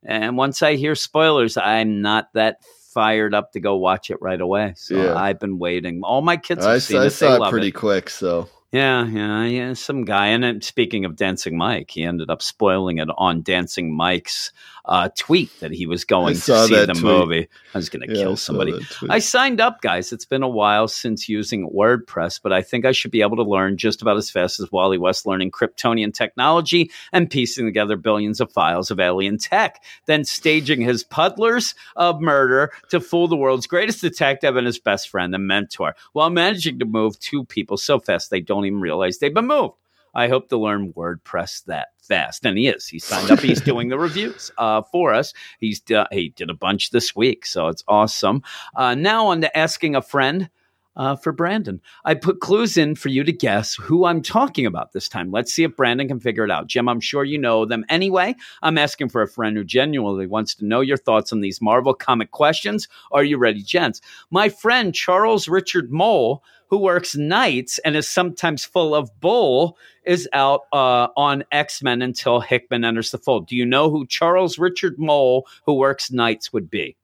And once I hear spoilers, I'm not that." Fired up to go watch it right away, so Yeah. I've been waiting. All my kids have I, seen I it; they saw it pretty it. quick. So Yeah, yeah, yeah. Some guy, and speaking of Dancing Mike, he ended up spoiling it on Dancing Mike's uh, tweet that he was going to see the tweet. movie. I was going to yeah, kill somebody. I signed up, guys. It's been a while since using WordPress, but I think I should be able to learn just about as fast as Wally West learning Kryptonian technology and piecing together billions of files of alien tech, then staging his puddlers of murder to fool the world's greatest detective and his best friend and mentor, while managing to move two people so fast they don't even realize they've been moved. I hope to learn WordPress that fast. And he is. He signed up. He's doing the reviews uh, for us. He's do- he did a bunch this week, so it's awesome. Uh, now on to asking a friend. Uh, for Brandon, I put clues in for you to guess who I'm talking about this time. Let's see if Brandon can figure it out. Jim, I'm sure you know them anyway. I'm asking for a friend who genuinely wants to know your thoughts on these Marvel comic questions. Are you ready, gents? My friend Charles Richard Moll, who works nights and is sometimes full of bull, is out uh, on X Men until Hickman enters the fold. Do you know who Charles Richard Moll, who works nights, would be?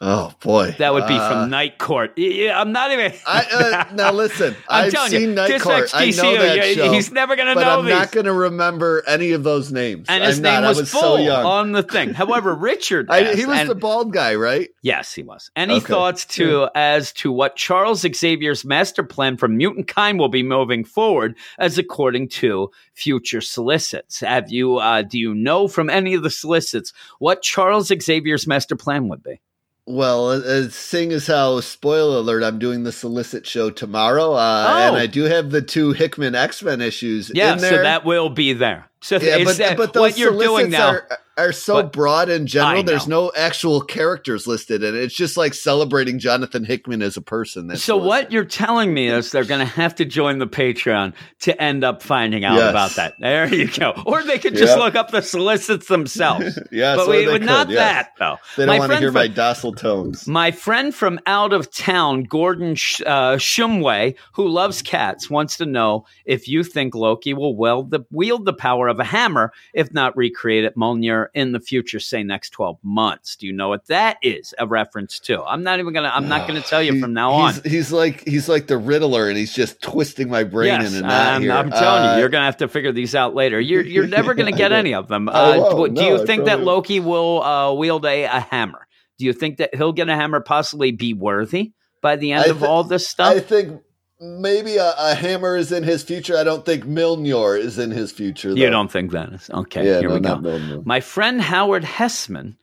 Oh boy, That would be Uh, from Night Court. Yeah, I'm not even. I, uh, now listen, I'm I've telling seen you, Night Court. I know that show, he's never going to know I'm these. not going to remember any of those names. and his I'm name not. was, I was Bull so young. on the thing. However, Richard, I, he was and- the bald guy, right? Yes, he was. Any Okay. thoughts to as to what Charles Xavier's master plan for mutant kind will be moving forward, as according to future solicits? Have you uh, do you know from any of the solicits what Charles Xavier's master plan would be? Well, uh, seeing as how spoiler alert, I'm doing the solicit show tomorrow, uh, Oh. and I do have the two Hickman X Men issues Yeah, in so that will be there. So yeah, is but, that but what you're doing now? are, are so But- broad in general. There's no actual characters listed, and it's just like celebrating Jonathan Hickman as a person. So what you're telling me is they're going to have to join the Patreon to end up finding out Yes. about that. There you go. Or they could just Yep. look up the solicits themselves. yeah, but we, they not yes. that though. They don't want to hear from- my docile tones. My friend from out of town, Gordon Sh- uh, Shumway, who loves cats, wants to know if you think Loki will wield the, wield the power of a hammer, if not recreate it Mjolnir in the future, say next 12 months. Do you know what that is a reference to? I'm not even going to, I'm not to tell you He- from now on. he's, He's like he's like the Riddler, and he's just twisting my brain Yes, in a knot I'm, here. I'm telling Uh, you, you're going to have to figure these out later. You're you're never going to get any of them. Uh, do No, you think that Loki will uh, wield a, a hammer? Do you think that he'll get a hammer, possibly be worthy by the end I of all this stuff? I think maybe a, a hammer is in his future. I don't think Mjolnir is in his future. You don't think that is okay? Yeah, here no, we go. Mjolnir. My friend Howard Hesseman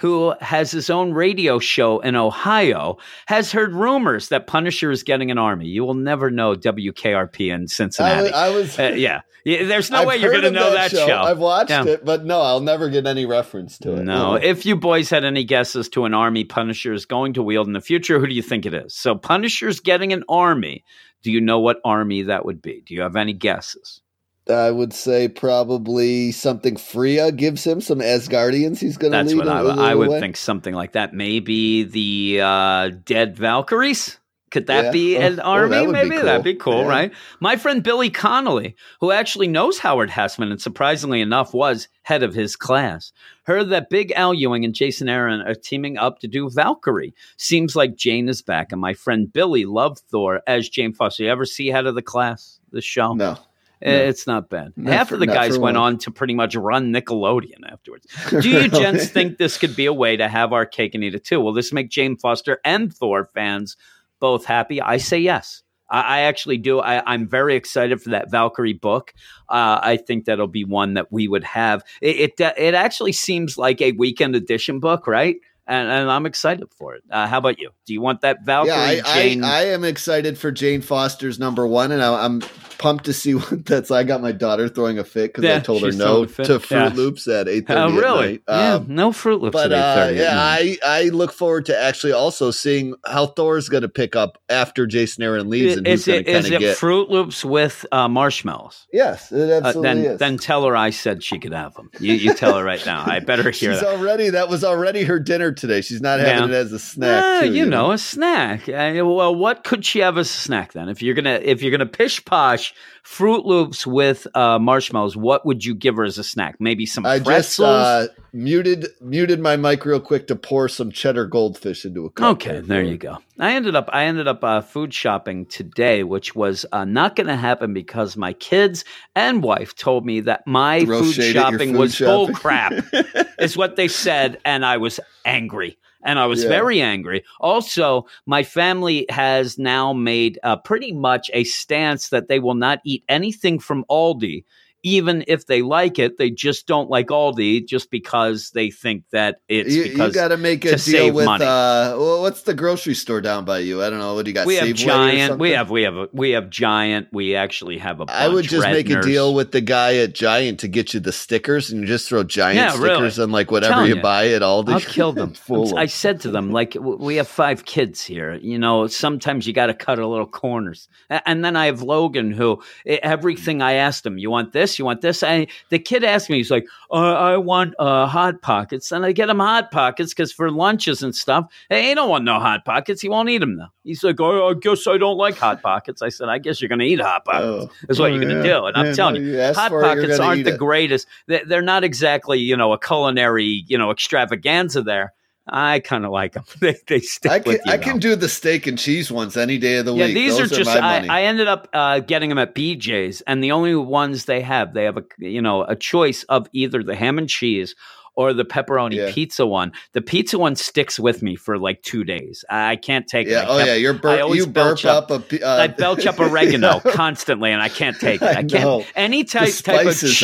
who has his own radio show in Ohio, has heard rumors that Punisher is getting an army. You will never know WKRP in Cincinnati. was, I was Uh, yeah. There's no I've way you're going to know that, show. I've watched Yeah. it, but no, I'll never get any reference to it. No. If you boys had any guesses to an army Punisher is going to wield in the future, who do you think it is? So Punisher's getting an army. Do you know what army that would be? Do you have any guesses? I would say probably something Freya gives him some Asgardians. He's going to That's lead. what a- I, would- I would way. think something like that. Maybe the uh, dead Valkyries. Could that Yeah. be Oh, an oh, army? that would be Maybe cool. that'd be cool, Yeah. right? My friend Billy Connolly, who actually knows Howard Hesseman and surprisingly enough was head of his class, heard that Big Al Ewing and Jason Aaron are teaming up to do Valkyrie. Seems like Jane is back, and my friend Billy loved Thor as Jane Foster. You ever see head of the class? The show? No. Eh, No. It's not bad. Not Half for- of the guys went long. on to pretty much run Nickelodeon afterwards. Do you Really? gents think this could be a way to have our cake and eat it too? Will this make Jane Foster and Thor fans both happy? I say yes. I, I actually do. I, I'm very excited for that Valkyrie book. Uh, I think that'll be one that we would have. It it, it actually seems like a weekend edition book, right? And, and I'm excited for it. Uh, how about you? Do you want that Valkyrie Yeah, I, Jane? I, I am excited for Jane Foster's number one, and I, I'm pumped to see what that's. I got my daughter throwing a fit because Yeah, I told her no throwing a fit. to Fruit Yeah. Loops at eight oh, thirty. really? yeah, Um, no Froot Loops but at uh, 8:30 at yeah. I, I look forward to actually also seeing how Thor's going to pick up after Jason Aaron leaves and Is it, of it get. Froot Loops with uh, marshmallows? yes, it Uh, absolutely then, is. then tell her I said she could have them. You, you tell her right now. I better hear She's that. already that was already her dinner today. She's not having Yeah. it as a snack. Ah, too, you know, a snack. Uh, well, what could she have as a snack then? If you're gonna if you're gonna pish posh Froot Loops with uh, marshmallows, what would you give her as a snack? Maybe some I just pretzels. uh, muted muted my mic real quick to pour some cheddar goldfish into a cup. Okay, there you go. I ended up I ended up uh, food shopping today, which was uh, not going to happen because my kids and wife told me that my Throw food shade at your shopping food was bull crap. is what they said, and I was angry. And I was Yeah. very angry. Also, my family has now made uh, pretty much a stance that they will not eat anything from Aldi, even if they like it. They just don't like Aldi just because they think that it's You, because got to make a deal with money. uh, well, what's the grocery store down by you? I don't know. What do you got? we have Safeway or giant. We have we have a, we have giant. We actually have a. Bunch, I would just make a deal with the guy at Giant to get you the stickers, and you just throw Giant Yeah, really. stickers on like whatever you you. buy at Aldi. I'll kill them. I said to them, like, we have five kids here. You know, sometimes you got to cut a little corners. And then I have Logan, who everything I asked him, you want this? You want this? I, the kid asked me, he's like, uh, I want uh, hot pockets, and I get him hot pockets because for lunches and stuff, hey, he don't want no hot pockets. He won't eat them though. He's like, oh, I guess I don't like hot pockets. I said, I guess you're going to eat hot pockets. Oh. Is what Oh, you're going to yeah. do. And I'm Yeah, telling no, you, you hot for it, you're pockets aren't the it. greatest. They're not exactly, you know, a culinary, you know, extravaganza there. I kind of like them. They, they stick I can with you. I though. can do the steak and cheese ones any day of the yeah, week. these Those are just. I. I ended up uh, getting them at BJ's, and the only ones they have, they have a you know a choice of either the ham and cheese or the pepperoni Yeah. pizza one. The pizza one sticks with me for like two days. I can't take it. yeah. I Oh kept- yeah. You're I bur- always you burp belch up- up, a. Uh, I belch up oregano constantly, and I can't take it. I I can't. know. Any type type of cheap,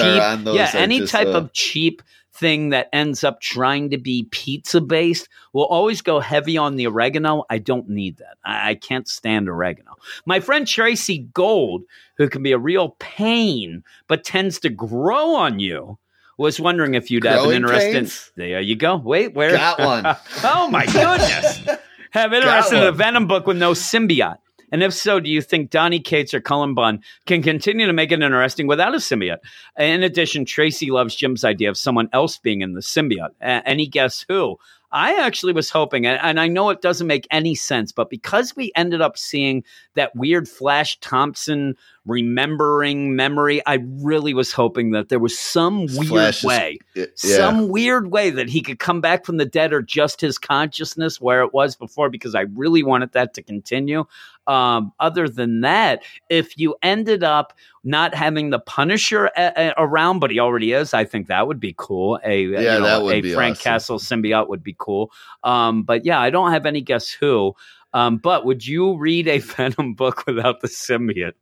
yeah, any type uh, of cheap thing that ends up trying to be pizza based will always go heavy on the oregano. I don't need that. I, I can't stand oregano. My friend Tracy Gold, who can be a real pain but tends to grow on you. Was wondering if you'd have an interest pains? in. There you go. Wait, where? Got one. oh my goodness! have interest in a one. Venom book with no symbiote? And if so, do you think Donny Cates or Cullen Bunn can continue to make it interesting without a symbiote? In addition, Tracy loves Jim's idea of someone else being in the symbiote. A- any guess who? I actually was hoping, and- I know it doesn't make any sense, but because we ended up seeing that weird Flash Thompson remembering memory, I really was hoping that there was some weird Flash is- way yeah. some weird way that he could come back from the dead or just his consciousness where it was before because I really wanted that to continue. Um, other than that, if you ended up not having the Punisher a- a- around, but he already is, I think that would be cool. A you Yeah, know, that would a be Frank awesome. Castle symbiote would be cool. Um, but yeah, I don't have any guess who. Um, but would you read a Venom book without the symbiote?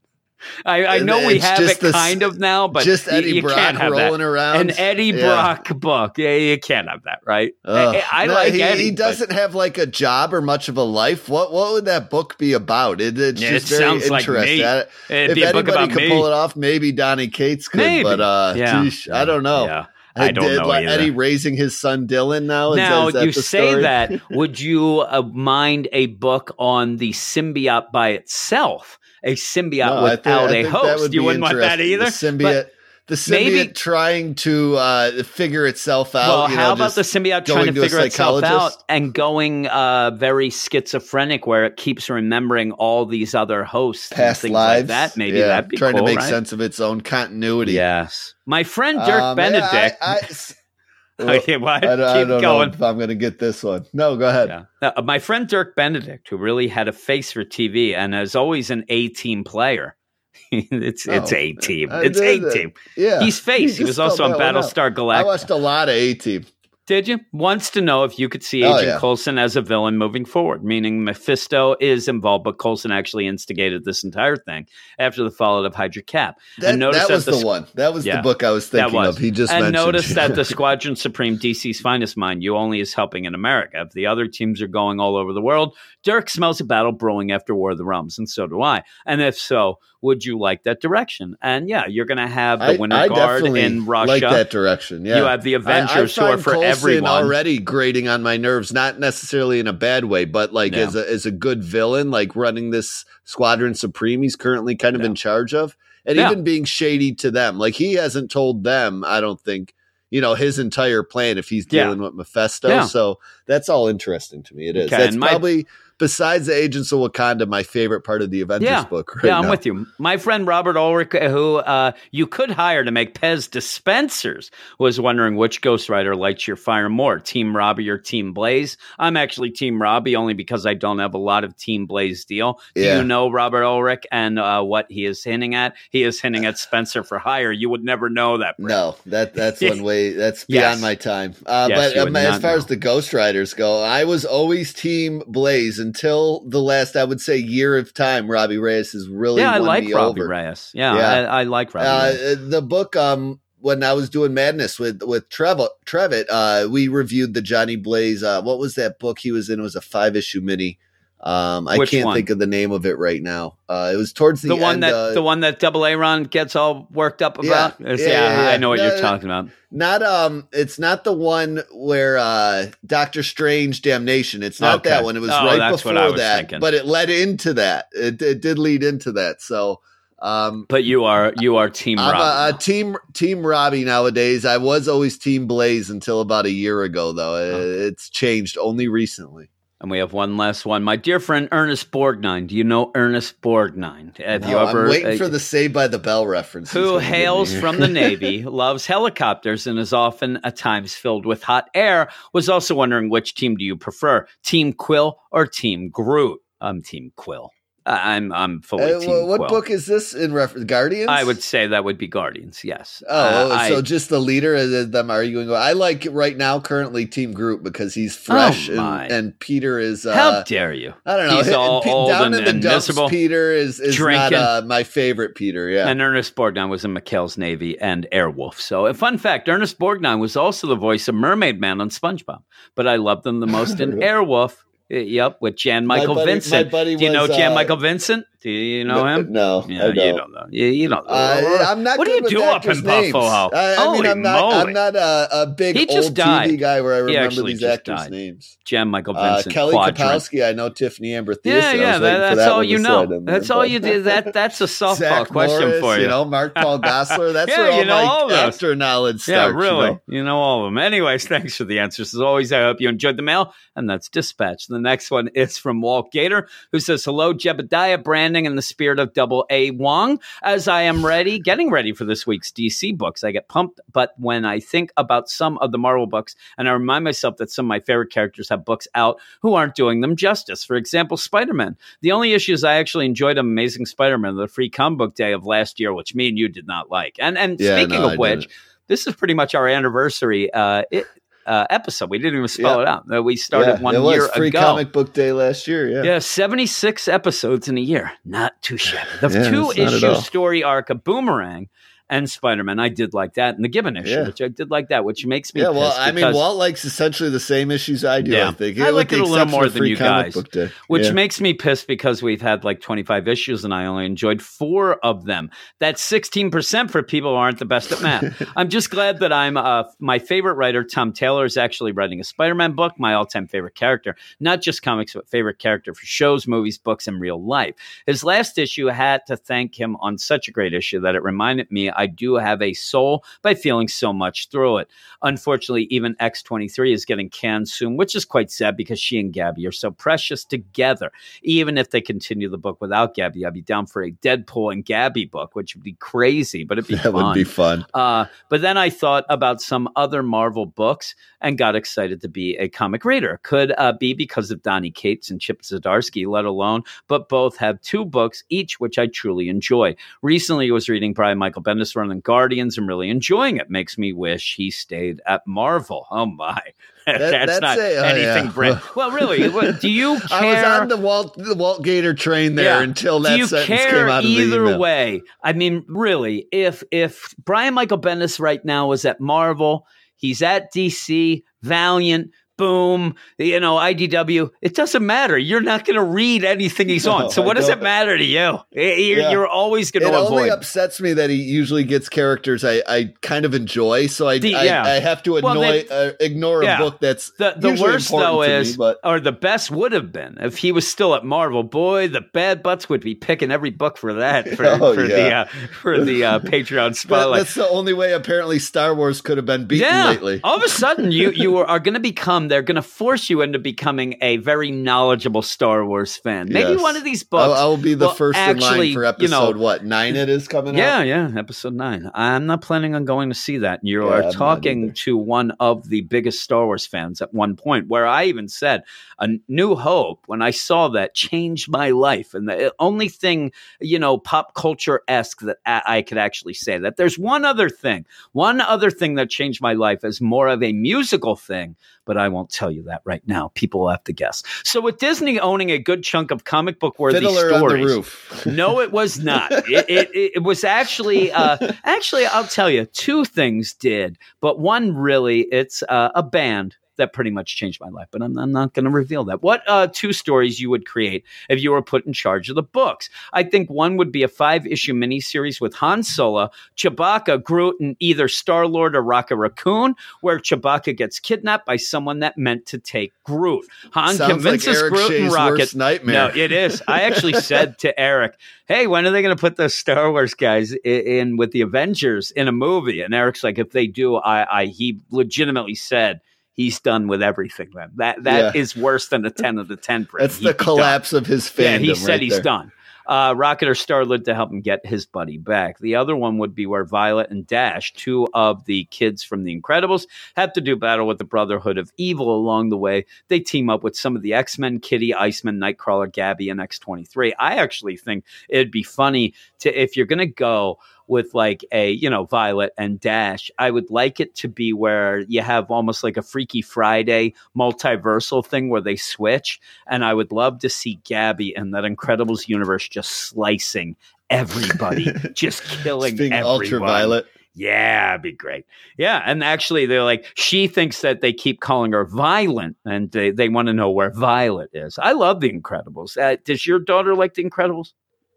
I, I know we have it this- kind of now, but just you- Eddie you, Brock can't have rolling that. around. An Eddie Yeah. Brock book. Yeah, you can't have that, right? Ugh. I, I No, like he, Eddie. he doesn't have like a job or much of a life. What what would that book be about? It, it's Yeah, just it very sounds like interesting. It'd if be a book anybody about could me. pull it off, maybe Donny Cates could. Maybe. But uh, Yeah. I don't know. Yeah. I don't did, know like. Eddie raising his son Dylan now. Is, now is that you say story? that would you uh, mind a book on the symbiote by itself a symbiote No, think- without a that host would you wouldn't want that either The symbiote, the symbiote maybe- trying to uh, figure itself out. well you how know, about the symbiote trying to to figure itself out and going uh, very schizophrenic where it keeps remembering all these other hosts and past things lives? like that maybe Yeah, that'd be trying cool, to make right? sense of its own continuity. yes my friend dirk Um, benedict I, I- okay, what? I I keep don't going know if I'm going to get this one. No, go ahead. Yeah. Uh, my friend Dirk Benedict, who really had a face for TV and is always an A team player. it's it's Oh, A team. I It's A team. Yeah, He's face. He was also on that one out. Battlestar I Galactica. watched a lot of A Team. Did you? Wants to know if you could see Oh, Agent yeah. Coulson as a villain moving forward, meaning Mephisto is involved, but Coulson actually instigated this entire thing after the fallout of Hydra Cap. That, and notice that was the the one. That was Yeah, the book I was that thinking was. of. He just and notice that the Squadron Supreme, DC's finest mind, you only is helping in America. If the other teams are going all over the world, Dirk smells a battle brewing after War of the Realms, and so do I. And if so, would you like that direction? And yeah, you're going to have the I, Winter I Guard in Russia. like that direction. Yeah, You have the Avengers I, who are for Coulson everyone. already grating on my nerves, not necessarily in a bad way, but like Yeah. as a as a good villain, like running this Squadron Supreme. He's currently kind of Yeah. in charge of, and Yeah. even being shady to them. Like he hasn't told them. I don't think. You know his entire plan if he's Yeah. dealing with Mephisto, Yeah. so that's all interesting to me. It is. Okay, That's my- probably besides the Agents of Wakanda, my favorite part of the Avengers Yeah. book. Right yeah, I'm now. with you. My friend Robert Ulrich, who uh, you could hire to make Pez dispensers, was wondering which Ghost Rider lights your fire more, Team Robbie or Team Blaze. I'm actually Team Robbie only because I don't have a lot of Team Blaze deal. Do Yeah. you know Robert Ulrich and uh, what he is hinting at? He is hinting at Spenser for hire. You would never know that. Brett. No, that that's one way. That's Yes. beyond my time. Uh, Yes, but um, as far know. as the Ghost Riders go, I was always Team Blaze until the last, I would say, year of time. Robbie Reyes has really Yeah, I like Robbie over. Reyes. Yeah, Yeah. I, I like Robbie Reyes. Uh, the book, um, when I was doing Madness with with Trev- Trevitt, uh, we reviewed the Johnny Blaze. Uh, what was that book he was in? It was a five issue mini. Um, I Which can't one? think of the name of it right now. Uh, it was towards the, end The, one end, that uh, the one that Double A Ron gets all worked up about. yeah, yeah, yeah, yeah. I know what No, you're talking about. Not um, it's not the one where uh Doctor Strange Damnation. It's not Okay. that one. It was Oh, right that's what I before that, thinking. but it led into that. It, it did lead into that. So um, But you are you are Team I'm Robbie. a, a team Team Robbie nowadays. I was always Team Blaze until about a year ago, though. It's changed only recently. And we have one last one. My dear friend Ernest Borgnine. Do you know Ernest Borgnine? Have you ever? I'm waiting uh, for the Saved by the Bell reference. who gonna give me hails from the Navy, loves helicopters, and is often at times filled with hot air, was also wondering which team do you prefer, Team Quill or Team Groot? I'm Team Quill. I'm I'm fully Uh, what Quill. book is this in reference? Guardians. I would say that would be Guardians. Yes. Oh, Uh, so I- just the leader of them arguing. I like right now currently Team Groot because he's fresh Oh, and, and Peter is. Uh, how dare you? I don't know. He's all Pe- old down and, in the and dumps, miserable. Peter is is not Drinking. uh, my favorite Peter. Yeah, And Ernest Borgnine was in McHale's Navy and Airwolf. So, a fun fact Ernest Borgnine was also the voice of Mermaid Man on SpongeBob. But I loved him the most in Airwolf. Yep, with Jan Michael buddy- Vincent. Do you know Jan uh, Michael Vincent? Do you know him? No, Yeah, I you don't. don't know. You, you don't. Uh, I'm not. What do you do up in names. Buffalo? I, I mean, I'm not. moly. I'm not a, a big He just old died. TV guy where I remember these actors' died. names. Jan Michael Uh, Vincent. Kelly Quadrant. Kapowski. I know Tiffany Amber Thiessen. Yeah, yeah, that, that's that all you know. That's all you do. That that's a softball question Morris, for you. You know, Mark Paul Gosselaar. That's Yeah, where all you know my all actor knowledge Yeah, really. You know? All of them. Anyways, thanks for the answers. As always, I hope you enjoyed the mail, and that's dispatch. The next one is from Walt Gator, who says, Hello, Jebediah Branding in the spirit of double A Wong. As I am ready, getting ready for this week's DC books, I get pumped. But when I think about some of the Marvel books, and I remind myself that some of my favorite characters have books out who aren't doing them justice. For example, Spider Man. The only issue is I actually enjoyed Amazing Spider Man, the free comic book day of last year, which me and you did not like. And and Yeah, speaking no, of I which, didn't. this is pretty much our anniversary. Uh, it, uh, episode. We didn't even spell Yeah. it out. We started Yeah, one was year free ago. comic book day last year. Yeah. Yeah, 76 episodes in a year. Not too shabby. The Yeah, two it's not at issue story arc of Boomerang and Spider Man, I did like that. And the Gibbon issue, Yeah. which I did like that, which makes me Yeah, well, I mean, Walt likes essentially the same issues I do. Yeah. I think I like it a little more than you guys, which Yeah. makes me pissed because we've had like 25 issues and I only enjoyed four of them. That's 16% for people who aren't the best at math. I'm just glad that I'm uh, my favorite writer, Tom Taylor, is actually writing a Spider Man book, my all time favorite character, not just comics, but favorite character for shows, movies, books, and real life. His last issue had to thank him on such a great issue that it reminded me I do have a soul by feeling so much through it. Unfortunately, even X23 is getting canned soon, which is quite sad because she and Gabby are so precious together. Even if they continue the book without Gabby, I'd be down for a Deadpool and Gabby book, which would be crazy, but it'd be that fun. would be fun. Uh, but then I thought about some other Marvel books and got excited to be a comic reader. Could uh, be because of Donny Cates and Chip Zdarsky, let alone, but both have two books each, which I truly enjoy. Recently, I was reading Brian Michael Bendis running Guardians and really enjoying it. Makes me wish he stayed at Marvel. Oh my, that's, that's not a- oh, anything. yeah. Brand- well, really, what, do you care? I was on the Walt the Walt Gator train there Yeah. until Do that you sentence care came out of the either way? I mean, really, if if Brian Michael Bendis right now is at Marvel, he's at DC, Valiant, Boom, you know, IDW, it doesn't matter. You're not going to read anything he's on. No, So I what does it matter to you? You're, Yeah. you're always going It to only upsets me that he usually gets characters I, I kind of enjoy, so I The- I, yeah. I have to Well, annoy they- uh, ignore a Yeah. book that's The, the worst though to me, is, but or the best would have been if he was still at Marvel. Boy, the bad butts would be picking every book for that for, Oh, for the uh, for the uh, Patreon spotlight. that's the only way apparently Star Wars could have been beaten lately. All of a sudden, you you are going to become. They're going to force you into becoming a very knowledgeable Star Wars fan. Maybe Yes. one of these books. I, I will be the first in line for you know, episode what nine? It is coming yeah, out. yeah, episode nine. I'm not planning on going to see that. You Yeah, are talking to one of the biggest Star Wars fans at one point, where I even said, "A New Hope." When I saw that, changed my life, and the uh, only thing you know, pop culture esque that I, I could actually say that. There's one other thing, one other thing that changed my life is more of a musical thing, but I won't tell you that right now. People will have to guess. So with Disney owning a good chunk of comic book worthy stories, on the roof. no, it was not. It, it, it, it was actually, uh, actually, I'll tell you, two things did, but one really, it's uh, a band that pretty much changed my life. But I'm, I'm not going to reveal that. What uh, two stories you would create if you were put in charge of the books? I think one would be a five issue miniseries with Han Solo, Chewbacca, Groot, and either Star Lord or Rocket Raccoon, where Chewbacca gets kidnapped by someone that meant to take Groot. Han Sounds like convinces Eric Groot and Shea's Rocket. nightmare. No, it is. I actually said to Eric, "Hey, when are they going to put those Star Wars guys in, in with the Avengers in a movie?" And Eric's like, "If they do, I, I he legitimately said." He's done with everything. Then that that Yeah. is worse than a ten of the ten for. That's He'd the collapse of his fandom. Yeah, he said right he's there. done. Uh, Rocket or Starlord to help him get his buddy back. The other one would be where Violet and Dash, two of the kids from The Incredibles, have to do battle with the Brotherhood of Evil along the way. They team up with some of the X Men, Kitty, Iceman, Nightcrawler, Gabby, and X23. I actually think it'd be funny to, if you're going to go with like a you know Violet and Dash. I would like it to be where you have almost like a Freaky Friday multiversal thing where they switch, and I would love to see Gabby in that Incredibles universe just slicing everybody, just killing Being everyone. ultraviolet. Yeah, it'd be great. Yeah, and actually, they're like she thinks that they keep calling her violent, and they, they want to know where Violet is. I love the Incredibles. Uh, does your daughter like the Incredibles?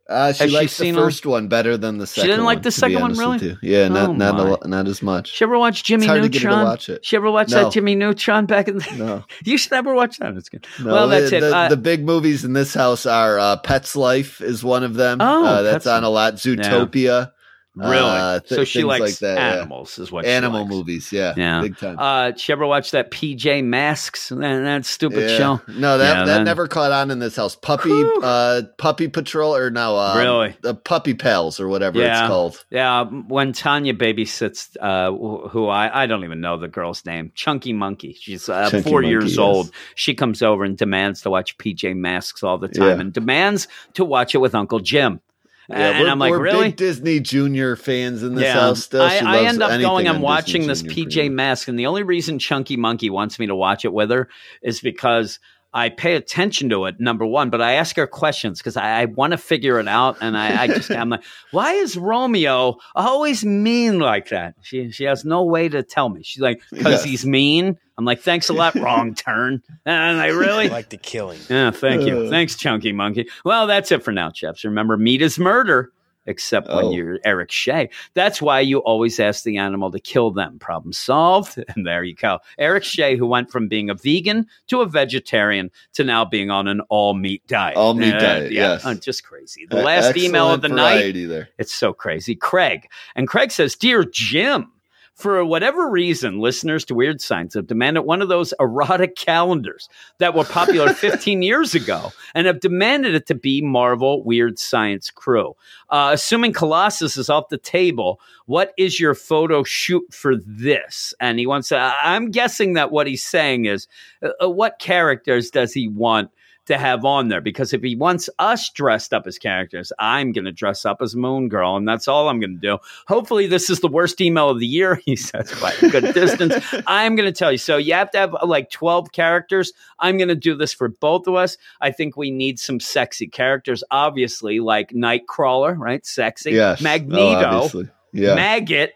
Uh, she Has she likes the seen 'em? first one better than the second. She didn't like the to second one, really? Yeah, not Oh, not a lo- not as much. She ever watched Jimmy It's hard to get to Neutron? watch it. She ever watched No. that Jimmy Neutron back in the No, You should never watch that. It's good. no. well, that's the, it. The, Uh, the big movies in this house are uh, Pets Life is one of them. Oh, uh, that's Pets on a lot. Zootopia. Really? uh, th- so she likes like that, yeah. animals, is what she Animal movies. Yeah, Yeah. big time. Uh, she ever watched that PJ Masks? That, that stupid Yeah. show. No, that Yeah, that never caught on in this house. Puppy, Whew. uh, Puppy Patrol, or no, uh, Really? the Puppy Pals, or whatever Yeah. it's called. Yeah, when Tanya babysits, uh, who I, I don't even know the girl's name, Chunky Monkey. She's uh, Chunky four Monkey, years yes. old. She comes over and demands to watch PJ Masks all the time Yeah. and demands to watch it with Uncle Jim. And we're, I'm like, really? big Disney Junior fans in this house. Still, I, I end up going. I'm watching Disney this Junior PJ. Mask, and the only reason Chunky Monkey wants me to watch it with her is because I pay attention to it. Number one, but I ask her questions because I, I want to figure it out, and I, I just I'm like, why is Romeo always mean like that? She she has no way to tell me. She's like, because Yes. he's mean. I'm like, thanks a lot. Wrong turn. And I I really like the killing. yeah, thank you. Uh. Thanks, Chunky Monkey. Well, that's it for now, chaps. Remember, meat is murder, except when Oh. you're Eric Shea. That's why you always ask the animal to kill them. Problem solved. And there you go. Eric Shea, who went from being a vegan to a vegetarian to now being on an all meat diet. All meat Uh, diet, yeah, yes. uh, just crazy. The last Excellent email of the night. variety There. It's so crazy. Craig. And Craig says, Dear Jim, for whatever reason, listeners to Weird Science have demanded one of those erotic calendars that were popular 15 years ago and have demanded it to be Marvel Weird Science Crew. Uh, assuming Colossus is off the table, what is your photo shoot for this? And he wants to, I'm guessing that what he's saying is, uh, uh, what characters does he want? To have on there because if he wants us dressed up as characters, I'm going to dress up as Moon Girl, and that's all I'm going to do. Hopefully, this is the worst email of the year. He says by a good distance. I'm going to tell you. So you have to have uh, like 12 characters. I'm going to do this for both of us. I think we need some sexy characters, obviously, like Nightcrawler, right? Sexy. Yes. Oh, Magneto. obviously. yeah. Maggot.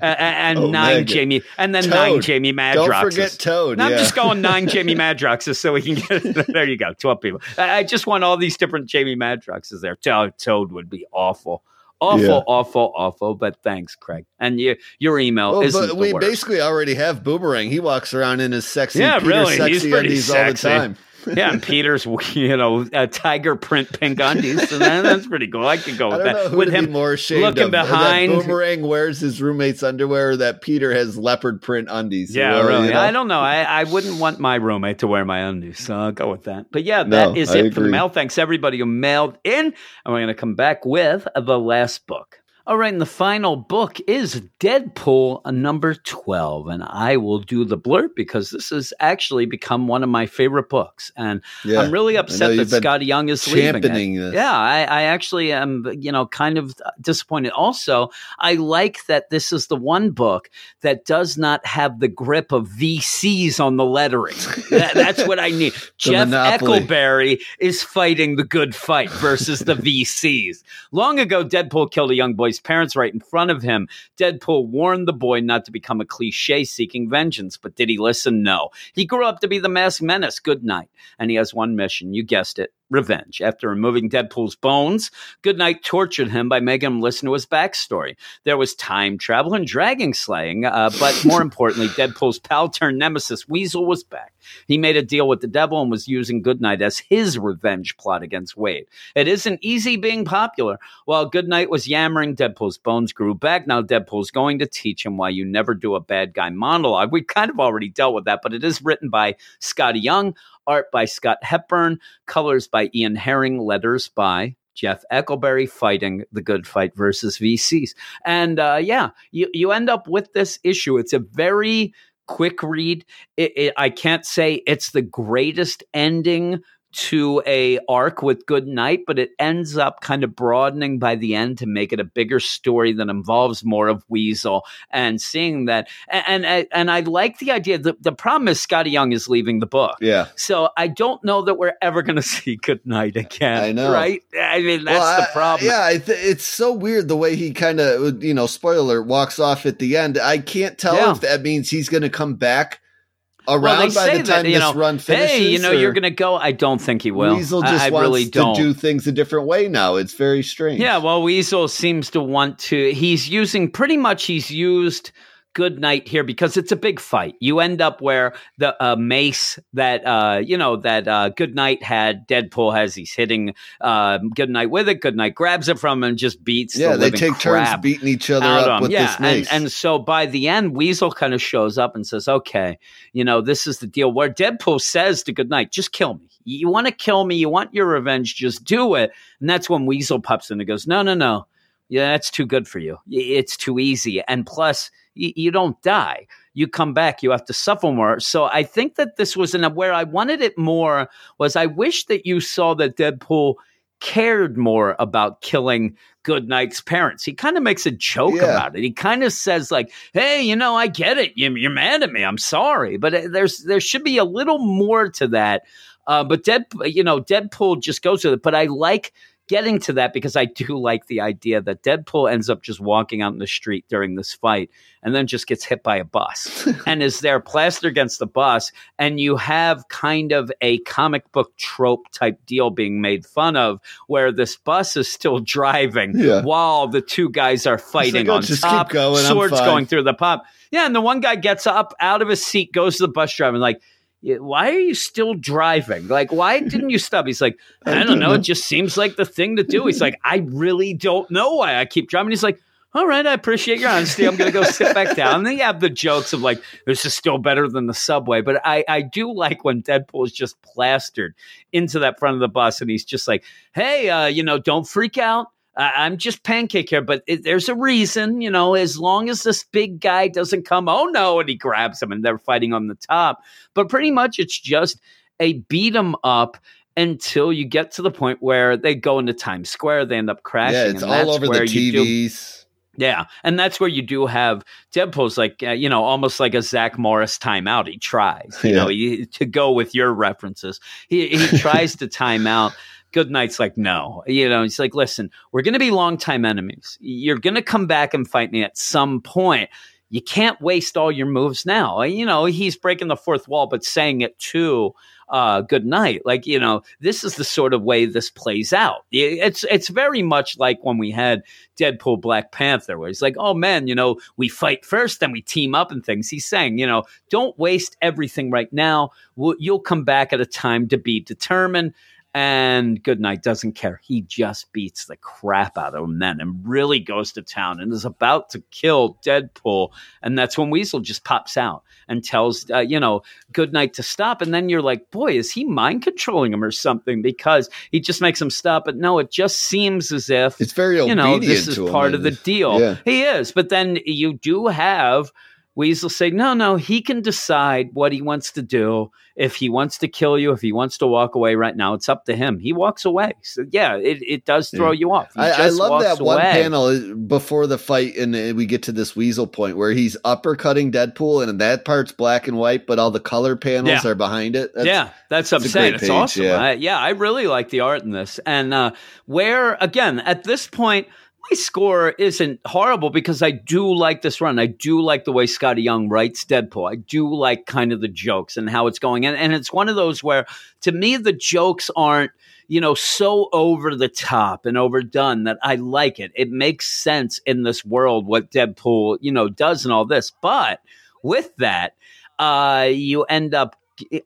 Uh, and Oh, nine. Jamie, and then Toad. nine Jamie Madroxes. Don't forget Toad. No, I'm just going nine Jamie Madroxes so we can get it. there. You go, twelve people. I, I just want all these different Jamie Madroxes there. Toad, Toad would be awful, awful, Yeah. awful, awful. But thanks, Craig. And you, your email Well, isn't we worst. basically already have Boomerang. He walks around in his sexy, Yeah, Peter really. sexy He's pretty undies sexy. all the time. yeah, and Peter's, you know, uh, tiger print pink undies. So that, that's pretty cool. I could go with that. With him be more ashamed looking of. behind- That Boomerang wears his roommate's underwear, or that Peter has leopard print undies. Yeah, really. you know. I don't know. I, I wouldn't want my roommate to wear my undies, so I'll go with that. But yeah, No, that is I it for the mail. Thanks everybody who mailed in, and we're going to come back with the last book. All right, and the final book is Deadpool uh, number 12. And I will do the blurb because this has actually become one of my favorite books. And Yeah. I'm really upset that been Skottie Young is leaving. it. this. Yeah, I, I actually am, you know, kind of disappointed. Also, I like that this is the one book that does not have the grip of VCs on the lettering. That- that's what I need. Jeff monopoly. Eckleberry is fighting the good fight versus the VCs. Long ago, Deadpool killed a young boy's parents right in front of him. Deadpool warned the boy not to become a cliche seeking vengeance, but did he listen? No. He grew up to be the masked menace. Good night. And he has one mission. You guessed it. Revenge. After removing Deadpool's bones, Goodnight tortured him by making him listen to his backstory. There was time travel and dragon slaying, uh, but more importantly, Deadpool's pal turned nemesis Weasel was back. He made a deal with the devil and was using Goodnight as his revenge plot against Wade. It isn't easy being popular. While Goodnight was yammering, Deadpool's bones grew back. Now Deadpool's going to teach him why you never do a bad guy monologue. We kind of already dealt with that, but it is written by Skottie Young, art by Scott Hepburn, colors by Ian Herring, letters by Jeff Eckleberry fighting the good fight versus VCs. And uh, yeah, you, you end up with this issue. It's a very quick read. It, it, I can't say it's the greatest ending to a arc with Goodnight but it ends up kind of broadening by the end to make it a bigger story that involves more of weasel and seeing that and and, and i like the idea the, the problem is skottie young is leaving the book Yeah. so I don't know that we're ever going to see Goodnight again. I know. right? I mean, that's Well, the problem. yeah, I it's so weird the way he kind of, you know, spoiler walks off at the end. I can't tell Yeah. if that means he's going to come back around they by the that time you this know, run finishes. hey, you know, you're going to go. I don't think he will. Weasel I- just I, wants really to don't. do things a different way now. It's very strange. Yeah, well, Weasel seems to want to. He's using pretty much. He's used Goodnight here because it's a big fight. You end up where the uh, mace that uh, you know that uh, Goodnight had. Deadpool has. He's hitting uh, Goodnight with it. Goodnight grabs it from him and just beats. yeah, the they take turns beating each other up with yeah, this mace. And, and so by the end, Weasel kind of shows up and says, okay, you know, this is the deal where Deadpool says to Goodnight, just kill me. You want to kill me. You want your revenge. Just do it. And that's when Weasel pops in and goes, no, no, no. Yeah, that's too good for you. It's too easy. And plus, you don't die. You come back, you have to suffer more. So I think that this was an where I wanted it more was I wish that you saw that Deadpool cared more about killing Goodnight's parents. He kind of makes a joke Yeah. about it. He kind of says like, "Hey, you know, I get it. You, you're mad at me. I'm sorry, but uh, there's there should be a little more to that." Uh, but Dead, you know, Deadpool just goes with it. But I like getting to that because I do like the idea that Deadpool ends up just walking out in the street during this fight and then just gets hit by a bus and is there plastered against the bus. And you have kind of a comic book trope type deal being made fun of where this bus is still driving Yeah. while the two guys are oh, fighting "Oh, on just keep top, going, swords going through the pop. Yeah, and the one guy gets up out of his seat, goes to the bus driver, and like, "Yeah, why are you still driving? Like, why didn't you stop? He's like, I, don't know. It just seems like the thing to do. He's like, I really don't know why I keep driving. He's like, all right, I appreciate your honesty. I'm going to go sit back down. And then you have the jokes of like, this is still better than the subway. But I, I do like when Deadpool is just plastered into that front of the bus and he's just like, hey, uh, you know, don't freak out. I- I'm just pancake here, but it, there's a reason, you know, as long as this big guy doesn't come, oh no, and he grabs him and they're fighting on the top. But pretty much it's just a beat 'em up until you get to the point where they go into Times Square, they end up crashing. yeah, it's and all that's over the where you do- TVs. yeah, and that's where you do have Deadpool's like uh, you know almost like a Zach Morris timeout. He tries, you Yeah. know, he, to go with your references. He he tries to time out. Goodnight's like no, you know. He's like, listen, we're going to be longtime enemies. You're going to come back and fight me at some point. You can't waste all your moves now. You know, he's breaking the fourth wall, but saying it to uh, Goodnight. Like, you know, this is the sort of way this plays out. It's it's very much like when we had Deadpool Black Panther, where he's like, oh man, you know, we fight first, then we team up and things. He's saying, you know, don't waste everything right now. We'll, you'll come back at a time to be determined. And Goodnight doesn't care. He just beats the crap out of him then and really goes to town and is about to kill Deadpool. And that's when Weasel just pops out and tells, uh, you know, Goodnight to stop. And then you're like, boy, is he mind controlling him or something? Because he just makes him stop. But no, it just seems as if It's very you know, this is part of the deal. Yeah. He is, but then you do have Weasel say, no, no, he can decide what he wants to do. If he wants to kill you, if he wants to walk away right now, it's up to him. He walks away. So yeah, it, it does throw you off. I, I love that one panel uh, before the fight, and uh, we get to this Weasel point where he's uppercutting Deadpool, and that part's black and white, but all the color panels Yeah. are behind it. That's- yeah, that's what I'm it's a saying. great It's page, awesome. yeah. I, yeah, I really like the art in this. And uh, where, again, at this point, my score isn't horrible because I do like this run. I do like the way Skottie Young writes Deadpool. I do like kind of the jokes and how it's going. And, and it's one of those where, to me, the jokes aren't you know, so over the top and overdone that I like it. It makes sense in this world what Deadpool, you know, does and all this. But with that, uh, you end up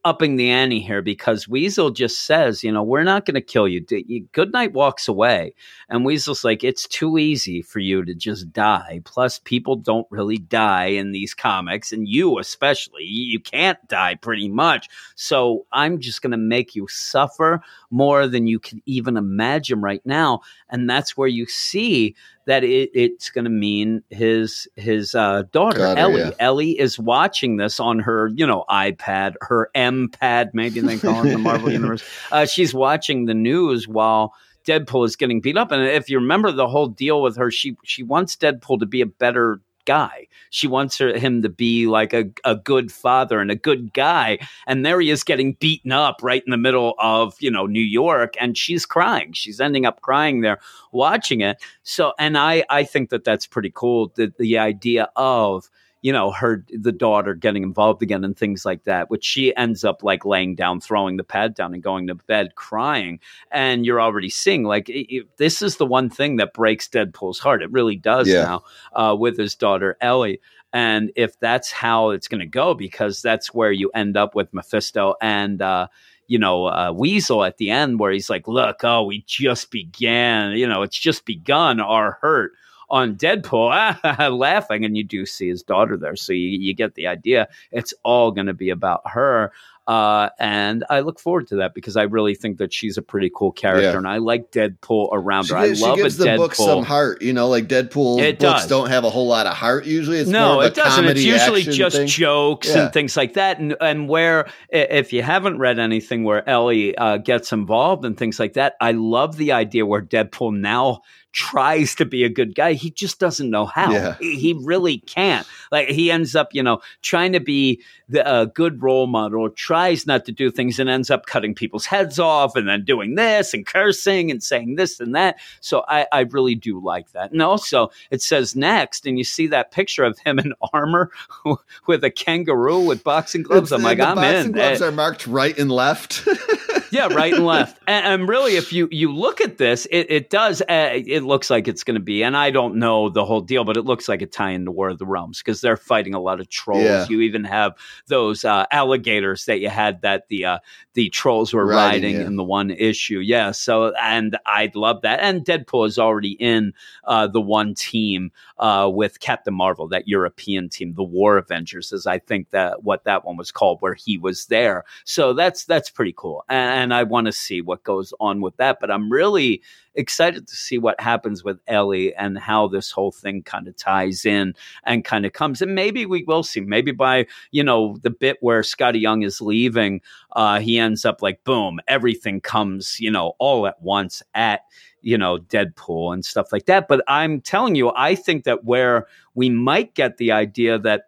upping the ante here because Weasel just says, you know, we're not going to kill you. Goodnight walks away, and Weasel's like, it's too easy for you to just die. Plus, people don't really die in these comics, and you especially, you can't die pretty much. So I'm just going to make you suffer more than you can even imagine right now, and that's where you see that it, it's going to mean his his uh, daughter Daughter, Ellie. yeah. Ellie is watching this on her, you know, iPad, her M pad, maybe they call it the Marvel universe. Uh, she's watching the news while Deadpool is getting beat up. And if you remember the whole deal with her, she she wants Deadpool to be a better guy. She wants her, him to be like a, a good father and a good guy. And there he is getting beaten up right in the middle of, you know, New York. And she's crying. She's ending up crying there watching it. So, and I, I think that that's pretty cool. The, the idea of, you know, her, the daughter getting involved again and things like that, which she ends up like laying down, throwing the pad down and going to bed crying. And you're already seeing like, it, it- this is the one thing that breaks Deadpool's heart. It really does Yeah. now uh, with his daughter, Ellie. And if that's how it's going to go, because that's where you end up with Mephisto and, uh, you know, uh, Weasel at the end, where he's like, look, oh, we just began, you know, it's just begun our hurt on Deadpool, laughing, and you do see his daughter there, so you, you get the idea. It's all going to be about her. Uh, and I look forward to that because I really think that she's a pretty cool character, Yeah. and I like Deadpool around She, her. I love gives the Deadpool. book some heart, you know, like Deadpool It books does. don't have a whole lot of heart usually. It's no, it doesn't. It's usually just thing. jokes Yeah. and things like that. And and where if you haven't read anything where Ellie uh, gets involved and things like that, I love the idea where Deadpool now tries to be a good guy. He just doesn't know how. Yeah. He, he really can't. Like he ends up, you know, trying to be the a good role model, tries not to do things, and ends up cutting people's heads off, and then doing this and cursing and saying this and that. So I, I really do like that. And also, it says next, and you see that picture of him in armor with a kangaroo with boxing gloves. It's- I'm like, I'm boxing in. gloves Eh, are marked right and left. yeah, right and left. And, and really, if you you look at this, it, it does. Uh, it looks like it's going to be, and I don't know the whole deal, but it looks like a tie into War of the Realms because they're fighting a lot of trolls. Yeah. You even have those uh, alligators that you had that the uh, the trolls were riding, Riding, yeah. in the one issue. Yeah, so and I'd love that. And Deadpool is already in uh, the one team uh, with Captain Marvel, that European team, the War Avengers, is I think that what that one was called, where he was there. So that's that's pretty cool, and, and I want to see what goes on with that. But I'm really excited to see what happens with Ellie and how this whole thing kind of ties in and kind of comes. And maybe we will see. Maybe by you know the bit where Skottie Young is leaving, uh, he ends up like boom, everything comes you know all at once at you know Deadpool and stuff like that. But I'm telling you, I think that where we might get the idea that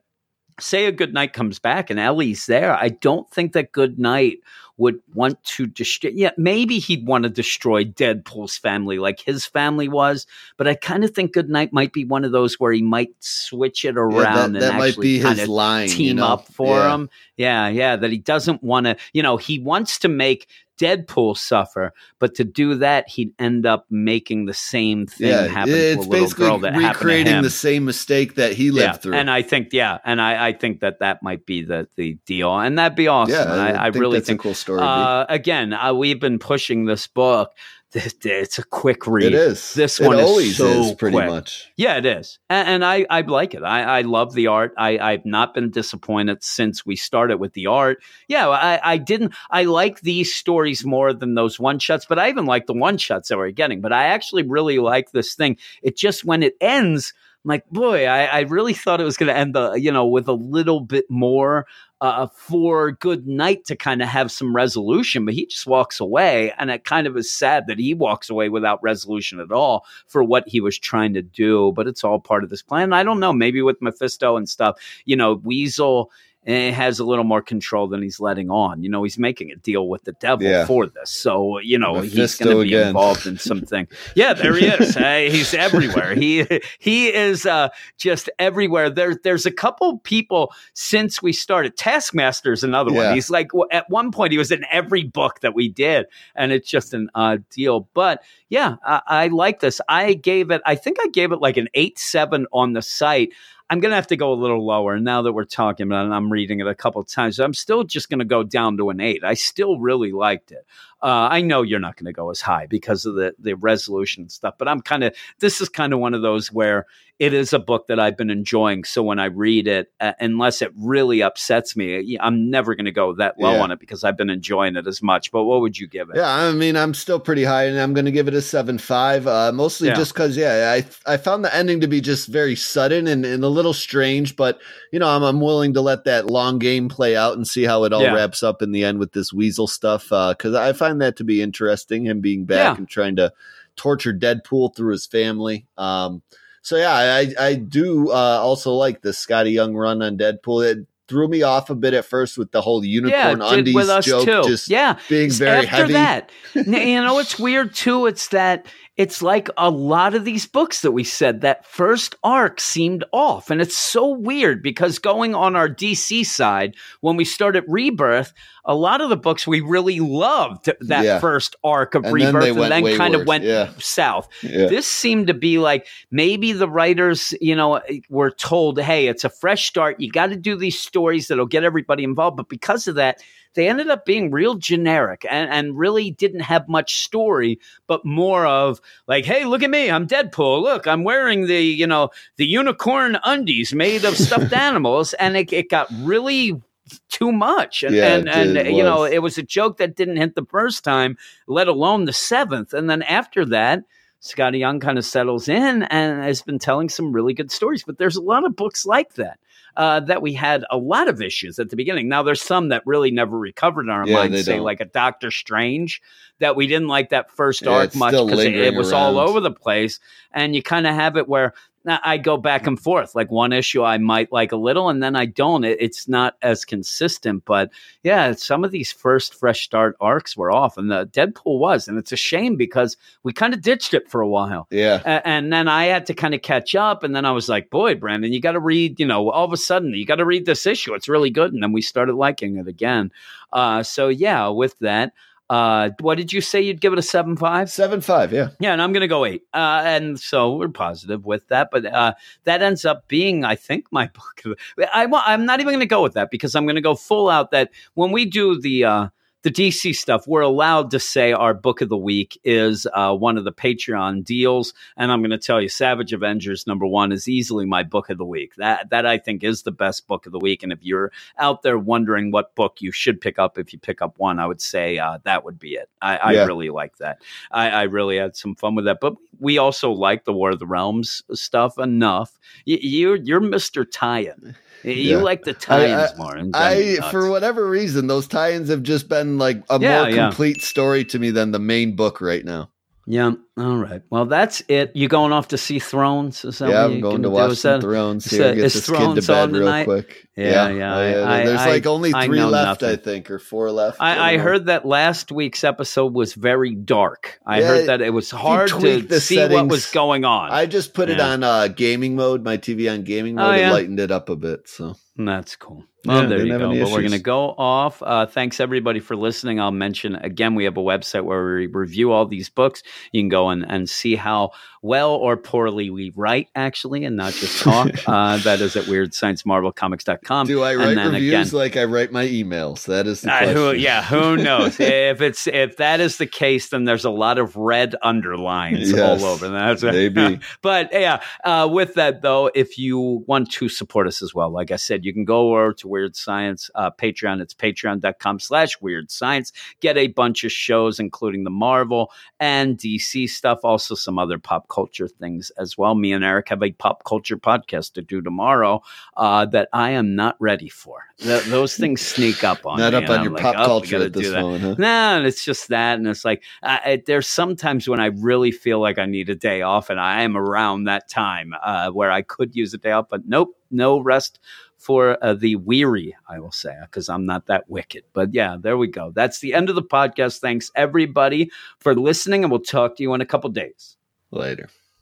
say a Goodnight comes back and Ellie's there, I don't think that Goodnight would want to destroy. Yeah, maybe he'd want to destroy Deadpool's family like his family was, but I kind of think Goodnight might be one of those where he might switch it Yeah, around that, and that might actually be kind his of line. team you know? up for Yeah. him. Yeah, yeah, that he doesn't want to, you know, he wants to make Deadpool suffer, but to do that, he'd end up making the same thing Yeah, happen to it's a little basically girl that happened to recreating the same mistake that he lived yeah, through. and I think yeah, and I, I think that that might be the the deal, and that'd be awesome. yeah, And I, I really that's think. a cool story. Uh, again, uh, we've been pushing this book. It's a quick read. it is. This it one is so is pretty quick. much. Yeah, it is, and, and I I like it. I, I love the art. I I've not been disappointed since we started with the art. Yeah, I I didn't. I like these stories more than those one shots, but I even like the one shots that we're getting. But I actually really like this thing. It just when it ends. I'm like, boy, I, I really thought it was going to end the, you know, with a little bit more uh, for Goodnight to kind of have some resolution, but he just walks away, and it kind of is sad that he walks away without resolution at all for what he was trying to do. But it's all part of this plan. I don't know, maybe with Mephisto and stuff, you know, Weasel. Eh, has a little more control than he's letting on. You know, he's making a deal with the devil Yeah. for this. So, you know, he's going to be again. involved in something. Yeah, there he is. He's everywhere. He he is uh, just everywhere. There, there's a couple people since we started. Taskmaster's another Yeah. one. He's like at one point he was in every book that we did, and it's just an odd deal. But yeah, I, I like this. I gave it. I think I gave it like an eight seven on the site. I'm going to have to go a little lower now that we're talking about it. and I'm reading it a couple times. I'm still just going to go down to an eight. I still really liked it. Uh, I know you're not going to go as high because of the, the resolution and stuff, but I'm kind of, this is kind of one of those where it is a book that I've been enjoying. So when I read it, uh, unless it really upsets me, I'm never going to go that low Yeah. on it because I've been enjoying it as much. But what would you give it? Yeah, I mean, I'm still pretty high, and I'm going to give it a seven five. Uh, mostly Yeah. just because, yeah, I I found the ending to be just very sudden and, and a little strange, but you know, I'm I'm willing to let that long game play out and see how it all Yeah. wraps up in the end with this Weasel stuff. Because I find that to be interesting, him being back Yeah. and trying to torture Deadpool through his family. Um, so yeah, I I do uh, also like the Skottie Young run on Deadpool. It threw me off a bit at first with the whole unicorn yeah, undies with us joke, too. just yeah, being very after heavy. that you know it's weird too it's that it's like a lot of these books that we said that first arc seemed off and it's so weird because going on our dc side when we started rebirth a lot of the books we really loved that Yeah. first arc of And rebirth they and then kind of went Yeah. south Yeah. this seemed to be like maybe the writers, you know, were told, "Hey, it's a fresh start. You got to do these stories that'll get everybody involved. But because of that, they ended up being real generic and, and really didn't have much story, but more of like, hey, look at me, I'm Deadpool. Look, I'm wearing the, you know, the unicorn undies made of stuffed animals. And it, it got really too much. And Yeah, and, and did, you know, it was a joke that didn't hit the first time, let alone the seventh. And then after that, Skottie Young kind of settles in and has been telling some really good stories. But there's a lot of books like that. Uh, that we had a lot of issues at the beginning. Now there's some that really never recovered in our Yeah, minds, say don't. like a Doctor Strange, that we didn't like that first Yeah, arc much because it, it was all over the place, and you kind of have it where I go back and forth. Like one issue I might like a little, and then I don't. It, it's not as consistent. But yeah, some of these first fresh start arcs were off, and the Deadpool was, and it's a shame because we kind of ditched it for a while. Yeah. A- and then I had to kind of catch up, and then I was like, "Boy, Brandon, you got to read." You know, all of a sudden, you got to read this issue. It's really good, and then we started liking it again. Uh, so yeah, with that, uh, what did you say? You'd give it a seven five? Seven five, yeah. Yeah, and I'm going to go eight. Uh, and so we're positive with that. But uh, that ends up being, I think, my book. I, I'm not even going to go with that because I'm going to go full out that when we do the. The DC stuff, we're allowed to say our book of the week is uh, one of the Patreon deals, and I'm going to tell you, Savage Avengers number one is easily my book of the week. That that I think is the best book of the week. And if you're out there wondering what book you should pick up, if you pick up one, I would say uh, that would be it. I, I Yeah. really like that. I, I really had some fun with that. But we also like the War of the Realms stuff enough. You, you're you're Mister Tie-in. You Yeah. like the tie-ins I- more. and I, for whatever reason, those tie-ins have just been like a Yeah, more yeah. complete story to me than the main book right now. yeah. All right. Well, that's it. You going off to see Thrones? Is that yeah, I'm going gonna watch some that- Thrones is here. Get is this kid Thrones to bed on real tonight? quick. Yeah, yeah, I- there's I- like only three left, nothing. I think, or four left. I, I heard that last week's episode was very dark. I Yeah, heard that it was hard to see what was going on. I just put it on uh, gaming mode, my TV on gaming Oh, mode, yeah. and lightened it up a bit. So That's cool. Yeah, there you go. But we're going to go off. Uh, thanks everybody for listening. I'll mention again, we have a website where we review all these books. You can go and, and see how well or poorly we write, actually, and not just talk. uh, that is at weirdsciencemarvelcomics.com. do I write reviews again- like I write my emails? That is the Uh, who, yeah, who knows? if it's if that is the case, then there's a lot of red underlines Yes, all over. That's maybe. but yeah, uh, with that though, if you want to support us as well, like I said, you can go over to Weird Science uh, Patreon. It's patreon.com slash weird science. Get a bunch of shows, including the Marvel and DC stuff, also some other pop culture things as well. Me and Eric have a pop culture podcast to do tomorrow uh, that I am not ready for. Th- those things sneak up on Not me, up on I'm your like, pop "Oh, culture at this that." moment, huh? No, and it's just that, and it's like uh, it, there's sometimes when I really feel like I need a day off, and I am around that time uh, where I could use a day off, but nope, no rest for uh, the weary. I will say because I'm not that wicked. But yeah, there we go. That's the end of the podcast. Thanks everybody for listening, and we'll talk to you in a couple days. Later.